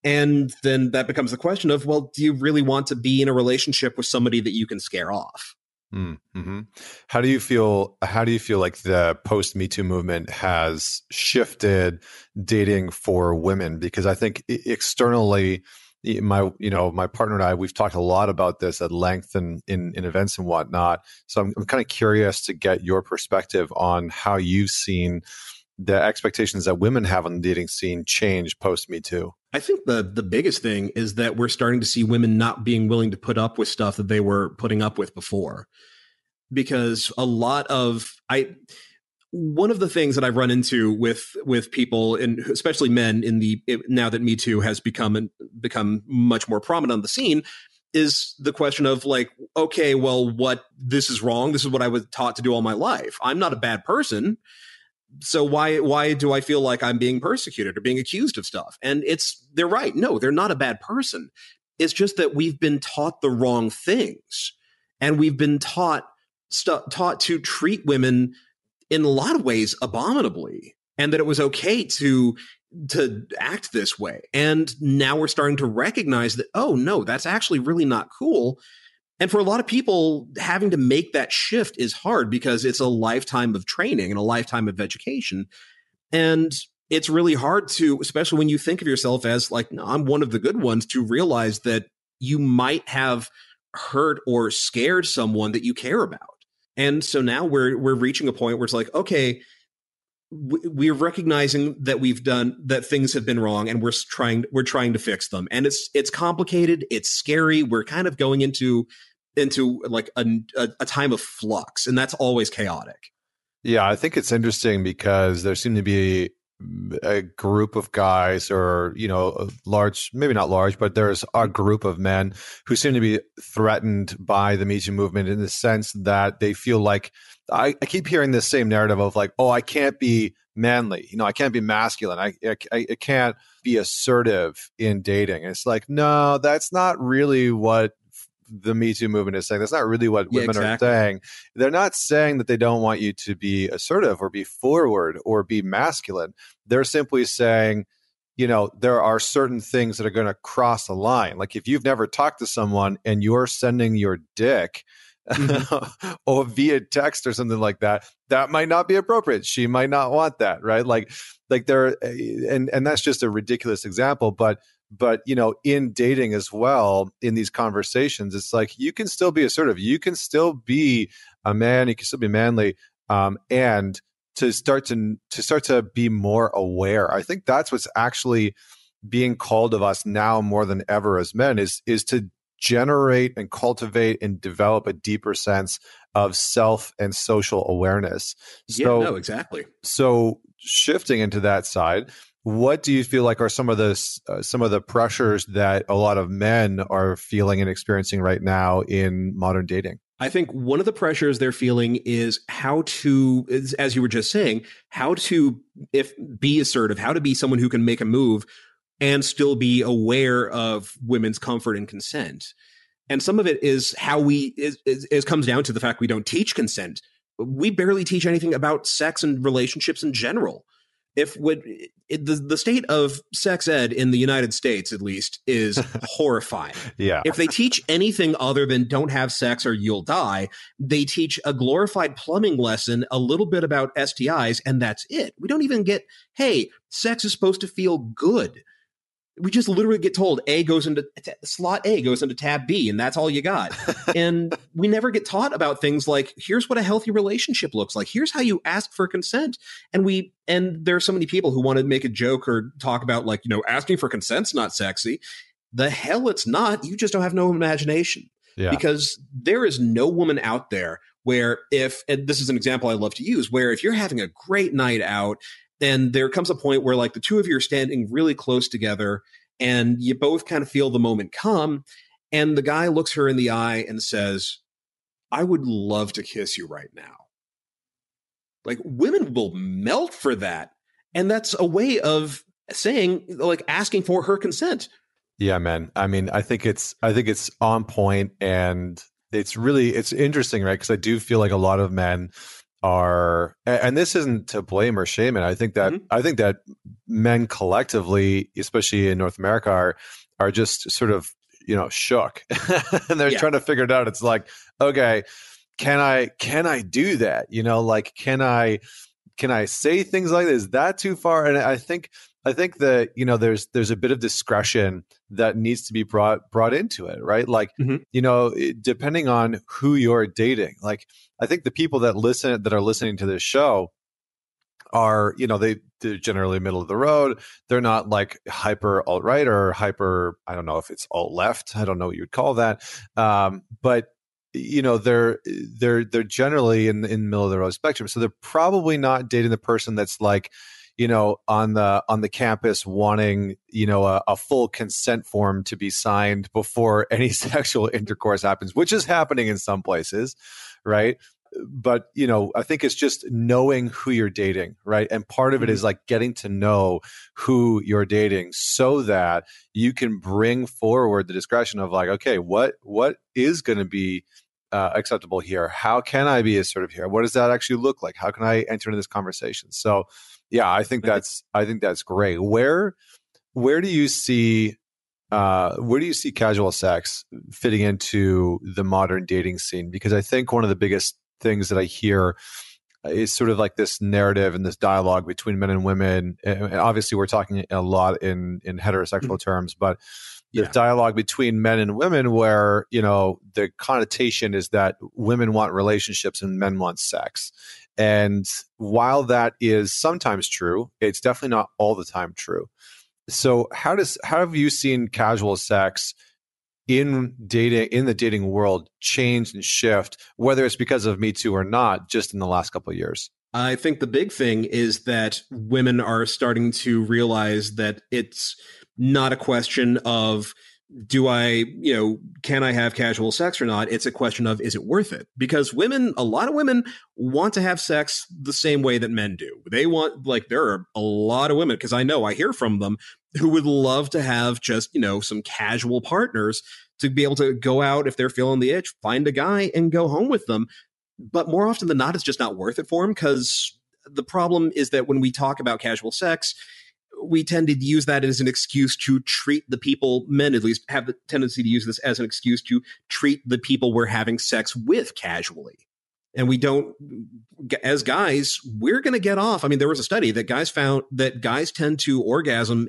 And then that becomes the question of well do you really want to be in a relationship with somebody that you can scare off mm-hmm. How do you feel? How do you feel like the post Me Too movement has shifted dating for women? Because I think externally, my you know my partner and I we've talked a lot about this at length and in, in events and whatnot. So I'm, I'm kind of curious to get your perspective on how you've seen the expectations that women have on the dating scene change post Me Too. I think the the biggest thing is that we're starting to see women not being willing to put up with stuff that they were putting up with before. Because a lot of I one of the things that I've run into with with people and especially men in the now that Me Too has become become much more prominent on the scene is the question of like okay well what this is wrong. This is what I was taught to do all my life. I'm not a bad person so why why do I feel like I'm being persecuted or being accused of stuff? And it's they're right. No, they're not a bad person. It's just that we've been taught the wrong things, and we've been taught st- taught to treat women in a lot of ways abominably, and that it was okay to to act this way. And now we're starting to recognize that oh no, that's actually really not cool. And for a lot of people, having to make that shift is hard because it's a lifetime of training and a lifetime of education. And it's really hard to, especially when you think of yourself as like, no, I'm one of the good ones, to realize that you might have hurt or scared someone that you care about. And so now we're we're reaching a point where it's like, okay, we're recognizing that we've done that things have been wrong and we're trying we're trying to fix them. And it's it's complicated it's scary. We're kind of going into into like a, a, time of flux and that's always chaotic. Yeah i think it's interesting because there seem to be a group of guys or you know large maybe not large but there's a group of men who seem to be threatened by the me too movement in the sense that they feel like I, I keep hearing this same narrative of like oh i can't be manly you know i can't be masculine i i, I can't be assertive in dating and it's like no that's not really what the Me Too movement is saying. That's not really what yeah, women exactly. are saying. They're not saying that they don't want you to be assertive or be forward or be masculine. They're simply saying, you know, there are certain things that are going to cross the line. Like if you've never talked to someone and you're sending your dick mm-hmm. (laughs) or via text or something like that, that might not be appropriate. She might not want that, right? Like, like there, and and that's just a ridiculous example, but but you know in dating as well in these conversations it's like you can still be assertive you can still be a man you can still be manly um, and to start to to start to be more aware i think that's what's actually being called of us now more than ever as men is is to generate and cultivate and develop a deeper sense of self and social awareness so yeah, no exactly so shifting into that side what do you feel like are some of the uh, some of the pressures that a lot of men are feeling and experiencing right now in modern dating? I think one of the pressures they're feeling is how to, as you were just saying, how to if be assertive, how to be someone who can make a move and still be aware of women's comfort and consent. And some of it is how we is, is, is comes down to the fact we don't teach consent we barely teach anything about sex and relationships in general if would the the state of sex ed in the United States at least is (laughs) horrifying. Yeah. If they teach anything other than don't have sex or you'll die, they teach a glorified plumbing lesson, a little bit about STIs and that's it. We don't even get hey, sex is supposed to feel good we just literally get told A goes into t- slot A goes into tab B, and that's all you got. (laughs) and we never get taught about things like here's what a healthy relationship looks like. Here's how you ask for consent. And we and there are so many people who want to make a joke or talk about like you know asking for consent's not sexy. The hell it's not. You just don't have no imagination. Yeah. Because there is no woman out there where if and this is an example I love to use where if you're having a great night out and there comes a point where like the two of you are standing really close together and you both kind of feel the moment come and the guy looks her in the eye and says i would love to kiss you right now. Like women will melt for that and that's a way of saying like asking for her consent. Yeah man. I mean i think it's i think it's on point and it's really it's interesting right? Because i do feel like a lot of men are and this isn't to blame or shame it i think that mm-hmm. i think that men collectively especially in north america are are just sort of you know shook. (laughs) And they're yeah. trying to figure it out. It's like okay can i can i do that? You know like can i can i say things like this is that too far? And i think I think that you know there's there's a bit of discretion that needs to be brought brought into it, right? Like mm-hmm. you know, depending on who you're dating. Like I think the people that listen that are listening to this show are you know they they're generally middle of the road. They're not like hyper alt right or hyper I don't know if it's alt left. I don't know what you would call that. Um, but you know they're they're they're generally in in the middle of the road spectrum. So they're probably not dating the person that's like you know on the on the campus wanting you know a, a, full consent form to be signed before (laughs) any sexual intercourse happens which is happening in some places right? But you know i think it's just knowing who you're dating right? And part of it is mm-hmm. like getting to know who you're dating so that you can bring forward the discretion of like okay what what is going to be uh, acceptable here? How can i be assertive here? What does that actually look like? How can i enter into this conversation? So yeah, I think that's I think that's great. Where where do you see uh, where do you see casual sex fitting into the modern dating scene? Because I think one of the biggest things that I hear is sort of like this narrative and this dialogue between men and women. And obviously, we're talking a lot in in heterosexual mm-hmm. terms, but yeah. dialogue between men and women where you know the connotation is that women want relationships and men want sex and while that is sometimes true, it's definitely not all the time true. So how does how have you seen casual sex in dating in the dating world change and shift, whether it's because of Me Too or not, just in the last couple of years? I think the big thing is that women are starting to realize that it's not a question of do I, you know, can I have casual sex or not? It's a question of is it worth it? Because women, a lot of women want to have sex the same way that men do. They want, like, there are a lot of women, because I know I hear from them who would love to have just, you know, some casual partners to be able to go out if they're feeling the itch, find a guy and go home with them. But more often than not, it's just not worth it for them because the problem is that when we talk about casual sex, we tend to use that as an excuse to treat the people, men at least have the tendency to use this as an excuse to treat the people we're having sex with casually. And we don't, as guys, we're going to get off. I mean, there was a study that guys found that guys tend to orgasm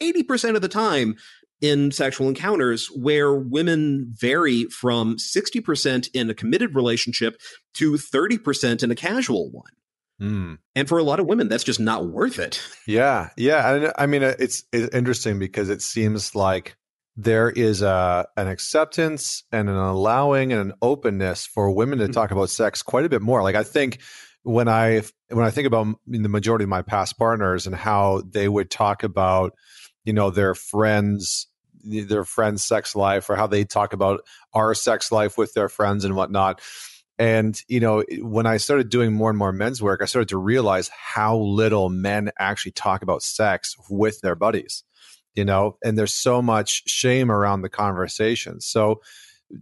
80% of the time in sexual encounters, where women vary from 60% in a committed relationship to 30% in a casual one. Mm. And for a lot of women, that's just not worth it. (laughs) Yeah, yeah. I, I mean, it's, it's interesting because it seems like there is a an acceptance and an allowing and an openness for women to mm-hmm. talk about sex quite a bit more. Like I think when I when I think about the majority of my past partners and how they would talk about you know their friends their friends' sex life or how they talk about our sex life with their friends and whatnot and, you know, when I started doing more and more men's work, I started to realize how little men actually talk about sex with their buddies, you know, and there's so much shame around the conversation. So,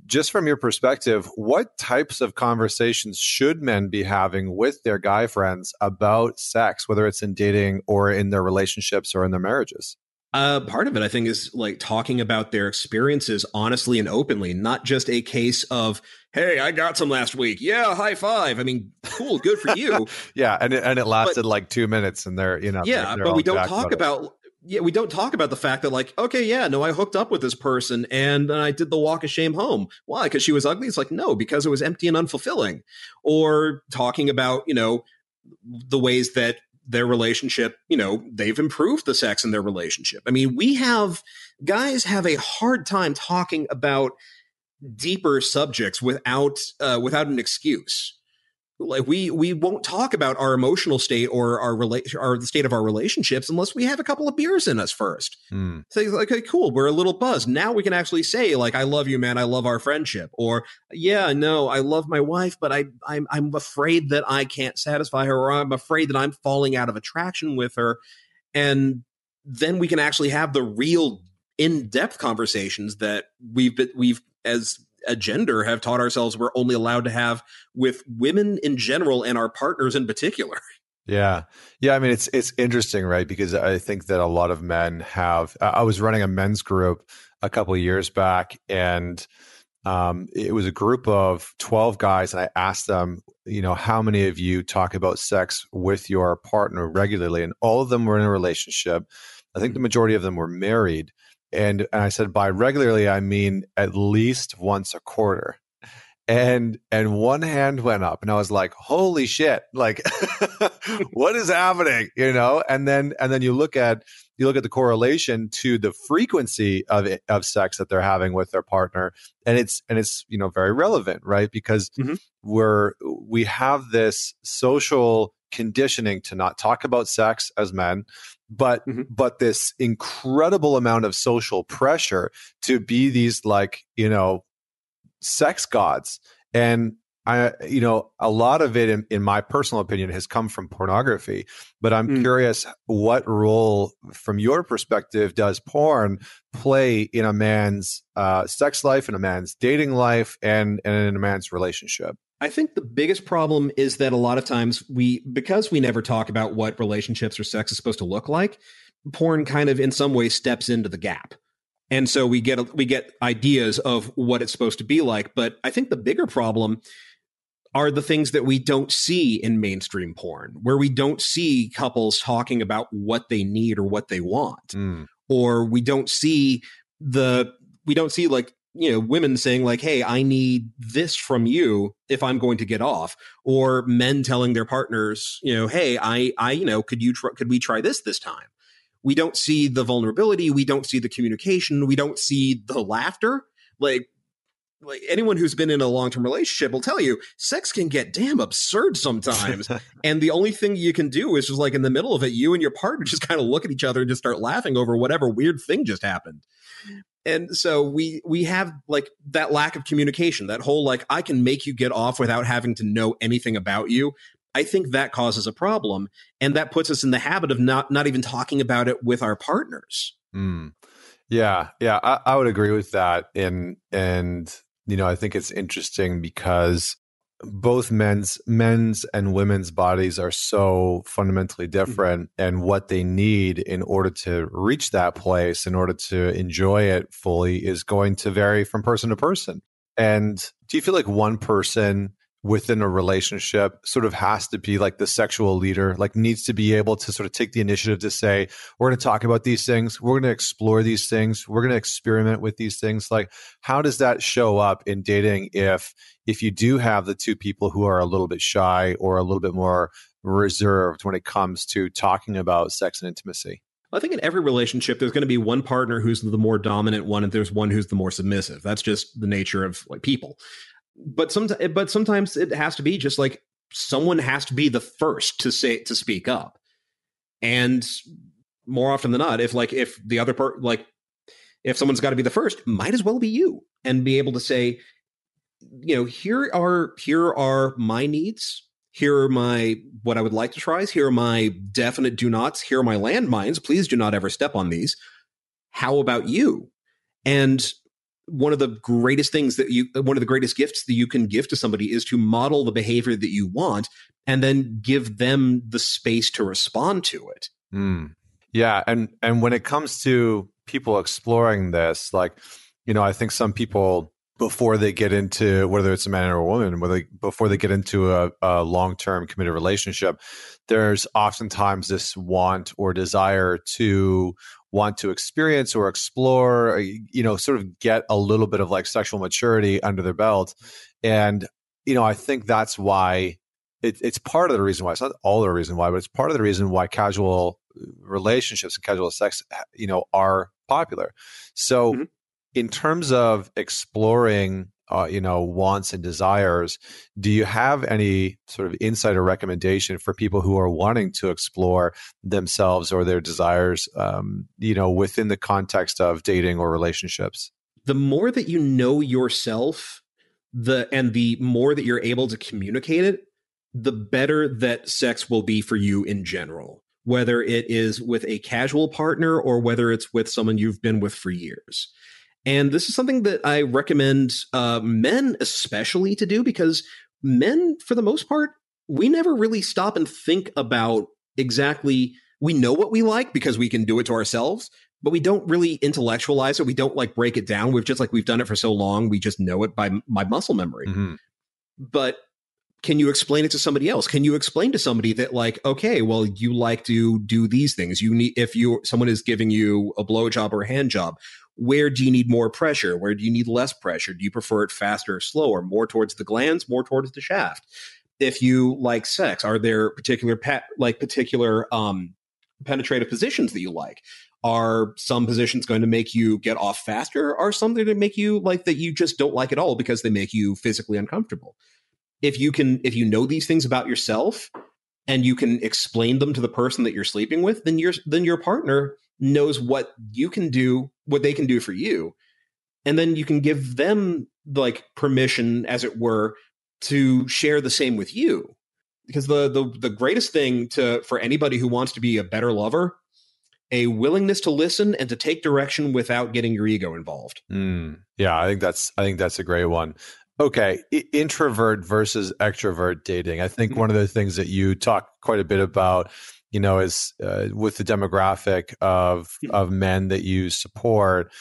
just from your perspective, what types of conversations should men be having with their guy friends about sex, whether it's in dating or in their relationships or in their marriages? Uh, part of it, I think, is like talking about their experiences honestly and openly, not just a case of, "Hey, I got some last week. Yeah, high five. I mean, cool, good for you. (laughs) yeah, and it, and it lasted but, like two minutes, and they're you know, yeah, they're, they're but we don't talk about, about yeah, we don't talk about the fact that like, okay, yeah, no, I hooked up with this person and I did the walk of shame home. Why? Because she was ugly. It's like no, because it was empty and unfulfilling. Or talking about you know the ways that their relationship, you know, they've improved the sex in their relationship. I mean, we have guys have a hard time talking about deeper subjects without uh, without an excuse like we we won't talk about our emotional state or our relate or the state of our relationships unless we have a couple of beers in us first. Mm. So like, okay, cool, we're a little buzzed. Now we can actually say like, "I love you, man. I love our friendship," or "Yeah, no, I love my wife, but I I'm I'm afraid that I can't satisfy her, or I'm afraid that I'm falling out of attraction with her," and then we can actually have the real in-depth conversations that we've been, we've as a gender have taught ourselves we're only allowed to have with women in general and our partners in particular. (laughs) Yeah. Yeah, I mean it's it's interesting, right? Because I think that a lot of men have I was running a men's group a couple years back and um, it was a group of 12 guys and i asked them you know how many of you talk about sex with your partner regularly and all of them were in a relationship i think the mm-hmm. majority of them were married and, and I said by regularly I mean at least once a quarter. And and one hand went up and I was like, holy shit, like (laughs) what is happening? You know? And then and then you look at you look at the correlation to the frequency of it, of sex that they're having with their partner and it's and it's you know very relevant right because mm-hmm. we're we have this social conditioning to not talk about sex as men but mm-hmm. but this incredible amount of social pressure to be these like you know sex gods and I, you know, a lot of it, in, in, my personal opinion, has come from pornography. But I'm mm. curious, what role, from your perspective, does porn play in a man's uh, sex life, in a man's dating life, and, and in a man's relationship? I think the biggest problem is that a lot of times we, because we never talk about what relationships or sex is supposed to look like, porn kind of in some way steps into the gap. And so we get we get ideas of what it's supposed to be like, but I think the bigger problem are the things that we don't see in mainstream porn, where we don't see couples talking about what they need or what they want. Mm. Or we don't see the we don't see like you know women saying like hey i need this from you if i'm going to get off or men telling their partners you know hey i i you know could you try, could we try this this time? We don't see the vulnerability we don't see the communication we don't see the laughter. Like like anyone who's been in a long-term relationship will tell you sex can get damn absurd sometimes. (laughs) And the only thing you can do is just like in the middle of it you and your partner (laughs) just kind of look at each other and just start laughing over whatever weird thing just happened and so we we have like that lack of communication that whole like i can make you get off without having to know anything about you i think that causes a problem and that puts us in the habit of not not even talking about it with our partners mm. yeah yeah I, I would agree with that and and you know i think it's interesting because both men's men's and women's bodies are so fundamentally mm-hmm. different mm-hmm. and what they need in order to reach that place in order to enjoy it fully is going to vary from person to person and do you feel like one person within a relationship sort of has to be like the sexual leader, like needs to be able to sort of take the initiative to say, we're going to talk about these things, we're going to explore these things, we're going to experiment with these things. Like, how does that show up in dating if if you do have the two people who are a little bit shy or a little bit more reserved when it comes to talking about sex and intimacy? I think in every relationship, there's going to be one partner who's the more dominant one, and there's one who's the more submissive. That's just the nature of like people but some but sometimes it has to be just like someone has to be the first to say to speak up. And more often than not if like if the other part like if someone's got to be the first might as well be you and be able to say you know here are here are my needs. Here are my what i would like to try here are my definite do nots. Here are my landmines. Please do not ever step on these. How about you? And one of the greatest things that you one of the greatest gifts that you can give to somebody is to model the behavior that you want and then give them the space to respond to it mm. yeah and and when it comes to people exploring this like you know i think some people before they get into whether it's a man or a woman, whether before they get into a, a long term committed relationship, there's oftentimes this want or desire to want to experience or explore, uh, you know, sort of get a little bit of like sexual maturity under their belt. And, you know, I think that's why it, it's part of the reason why it's not all the reason why, but it's part of the reason why casual uh, relationships and casual sex, uh, you know, are popular. So, mm-hmm in terms of exploring uh, you know wants and desires do you have any sort of insight or recommendation for people who are wanting to explore themselves or their desires um, you know within the context of dating or relationships? The more that you know yourself the and the more that you're able to communicate it the better that sex will be for you in general whether it is with a casual partner or whether it's with someone you've been with for years and this is something that I recommend uh, men especially to do because men, for the most part, we never really stop and think about exactly. We know what we like because we can do it to ourselves, but we don't really intellectualize it. We don't like break it down. We've just like we've done it for so long, we just know it by my muscle memory. Mm-hmm. But can you explain it to somebody else? Can you explain to somebody that like, okay, well, you like to do these things. You need if you someone is giving you a blowjob or a hand job, where do you need more pressure? Where do you need less pressure? Do you prefer it faster or slower? More towards the glands, more towards the shaft? If you like sex, are there particular pet like particular um, penetrative positions that you like? Are some positions going to make you get off faster? Are some that make you like that you just don't like at all because they make you physically uncomfortable? If you can, if you know these things about yourself and you can explain them to the person that you're sleeping with, then your then your partner knows what you can do, what they can do for you. And then you can give them like permission, as it were, to share the same with you. Because the the the greatest thing to for anybody who wants to be a better lover, a willingness to listen and to take direction without getting your ego involved. Mm, yeah, I think that's I think that's a great one. Okay, introvert versus extrovert dating. I think mm-hmm. one of the things that you talk quite a bit about you know, is uh, with the demographic of of men that you support.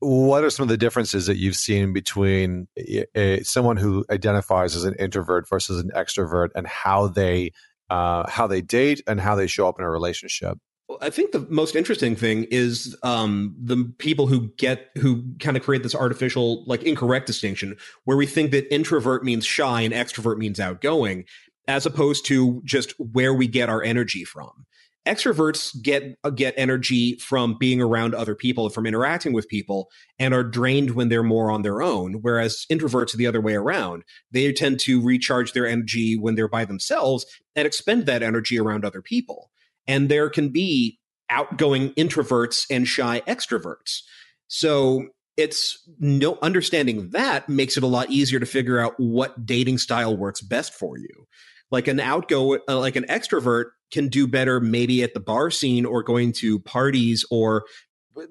What are some of the differences that you've seen between a, a, someone who identifies as an introvert versus an extrovert, and how they uh, how they date and how they show up in a relationship? I think the most interesting thing is um, the people who get who kind of create this artificial, like incorrect distinction, where we think that introvert means shy and extrovert means outgoing, as opposed to just where we get our energy from. Extroverts get uh, get energy from being around other people, from interacting with people, and are drained when they're more on their own. Whereas introverts are the other way around. They tend to recharge their energy when they're by themselves and expend that energy around other people. And there can be outgoing introverts and shy extroverts. So it's no understanding that makes it a lot easier to figure out what dating style works best for you like an outgo uh, like an extrovert can do better maybe at the bar scene or going to parties or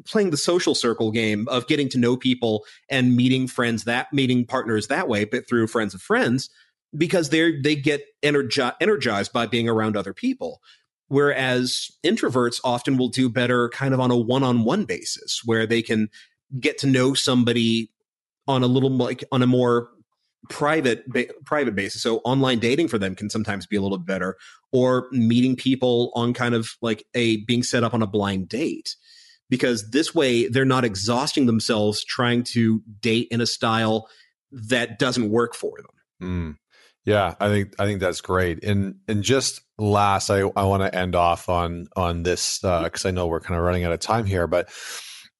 playing the social circle game of getting to know people and meeting friends that meeting partners that way but through friends of friends because they they get energi- energized by being around other people. Whereas introverts often will do better kind of on a one-on-one basis where they can get to know somebody on a little like on a more private ba- private basis. So online dating for them can sometimes be a little better or meeting people on kind of like a being set up on a blind date because this way they're not exhausting themselves trying to date in a style that doesn't work for them. Mm. yeah i think i think that's great. And and just last i i want to end off on on this because uh, i know we're kind of running out of time here but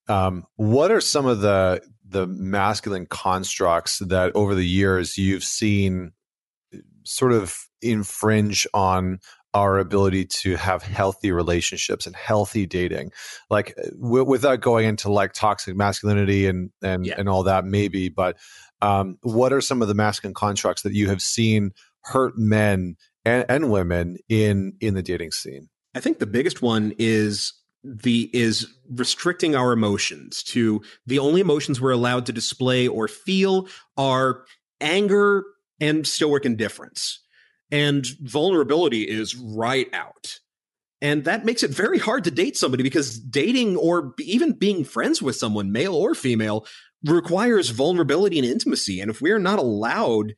um, what are some of the the masculine constructs that over the years you've seen sort of infringe on our ability to have healthy relationships and healthy dating like w- without going into like toxic masculinity and and yeah. and all that maybe but um, what are some of the masculine constructs that you have seen hurt men and, and women in in the dating scene i think the biggest one is the is restricting our emotions to the only emotions we're allowed to display or feel are anger and stoic indifference. And vulnerability is right out. And that makes it very hard to date somebody because dating or even being friends with someone, male or female, requires vulnerability and intimacy. And if we're not allowed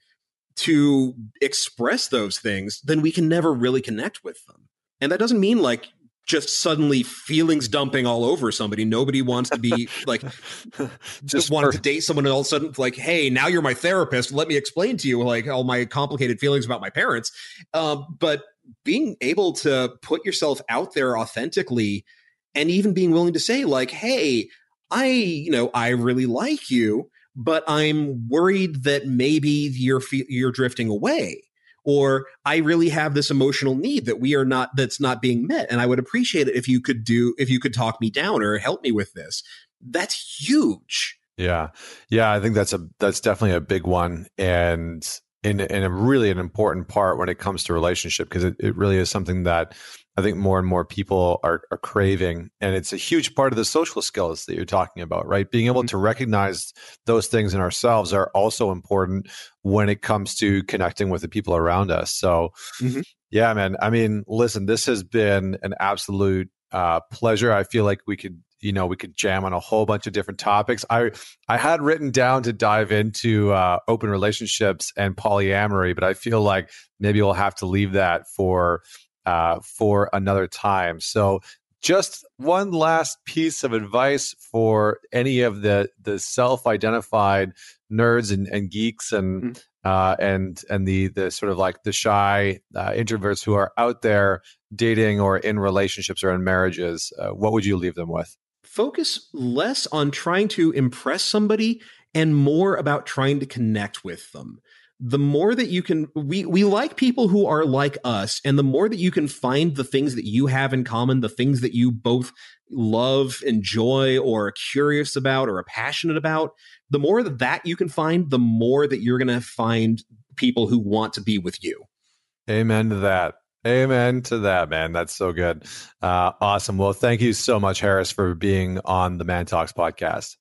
to express those things, then we can never really connect with them. And that doesn't mean like just suddenly feelings dumping all over somebody. Nobody wants to be (laughs) like just wanting to date someone and all of a sudden like, hey, now you're my therapist. Let me explain to you like all my complicated feelings about my parents. Um, but being able to put yourself out there authentically and even being willing to say like, hey, I, you know, I really like you, but I'm worried that maybe you're you're drifting away or I really have this emotional need that we are not that's not being met and I would appreciate it if you could do if you could talk me down or help me with this. That's huge. Yeah. Yeah, I think that's a that's definitely a big one and in in a really an important part when it comes to relationship because it, it really is something that I think more and more people are, are craving. And it's a huge part of the social skills that you're talking about, right? Being able mm-hmm. to recognize those things in ourselves are also important when it comes to connecting with the people around us. So, mm-hmm. yeah, man. I mean, listen, this has been an absolute uh, pleasure. I feel like we could you know we could jam on a whole bunch of different topics i i had written down to dive into uh, open relationships and polyamory but i feel like maybe we'll have to leave that for uh, for another time. So, just one last piece of advice for any of the the self-identified nerds and, and geeks and mm-hmm. uh, and and the the sort of like the shy uh, introverts who are out there dating or in relationships or in marriages. Uh, what would you leave them with? Focus less on trying to impress somebody and more about trying to connect with them the more that you can we we like people who are like us and the more that you can find the things that you have in common the things that you both love enjoy or are curious about or are passionate about the more that that you can find the more that you're going to find people who want to be with you amen to that Amen to that, man. That's so good. Uh, awesome. Well, thank you so much, Harris, for being on the Man Talks podcast.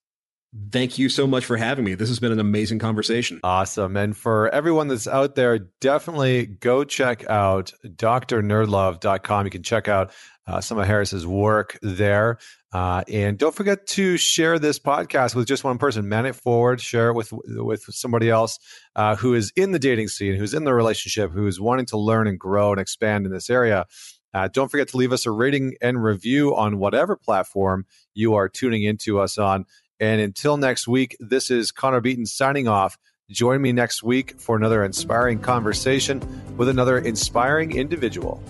Thank you so much for having me. This has been an amazing conversation. Awesome. And for everyone that's out there, definitely go check out drnerdlove.com. You can check out uh, some of Harris's work there. Uh, and don't forget to share this podcast with just one person. Man it forward, share it with with somebody else uh, who is in the dating scene, who's in the relationship, who is wanting to learn and grow and expand in this area. Uh, don't forget to leave us a rating and review on whatever platform you are tuning into us on. And until next week, this is Connor Beaton signing off. Join me next week for another inspiring conversation with another inspiring individual.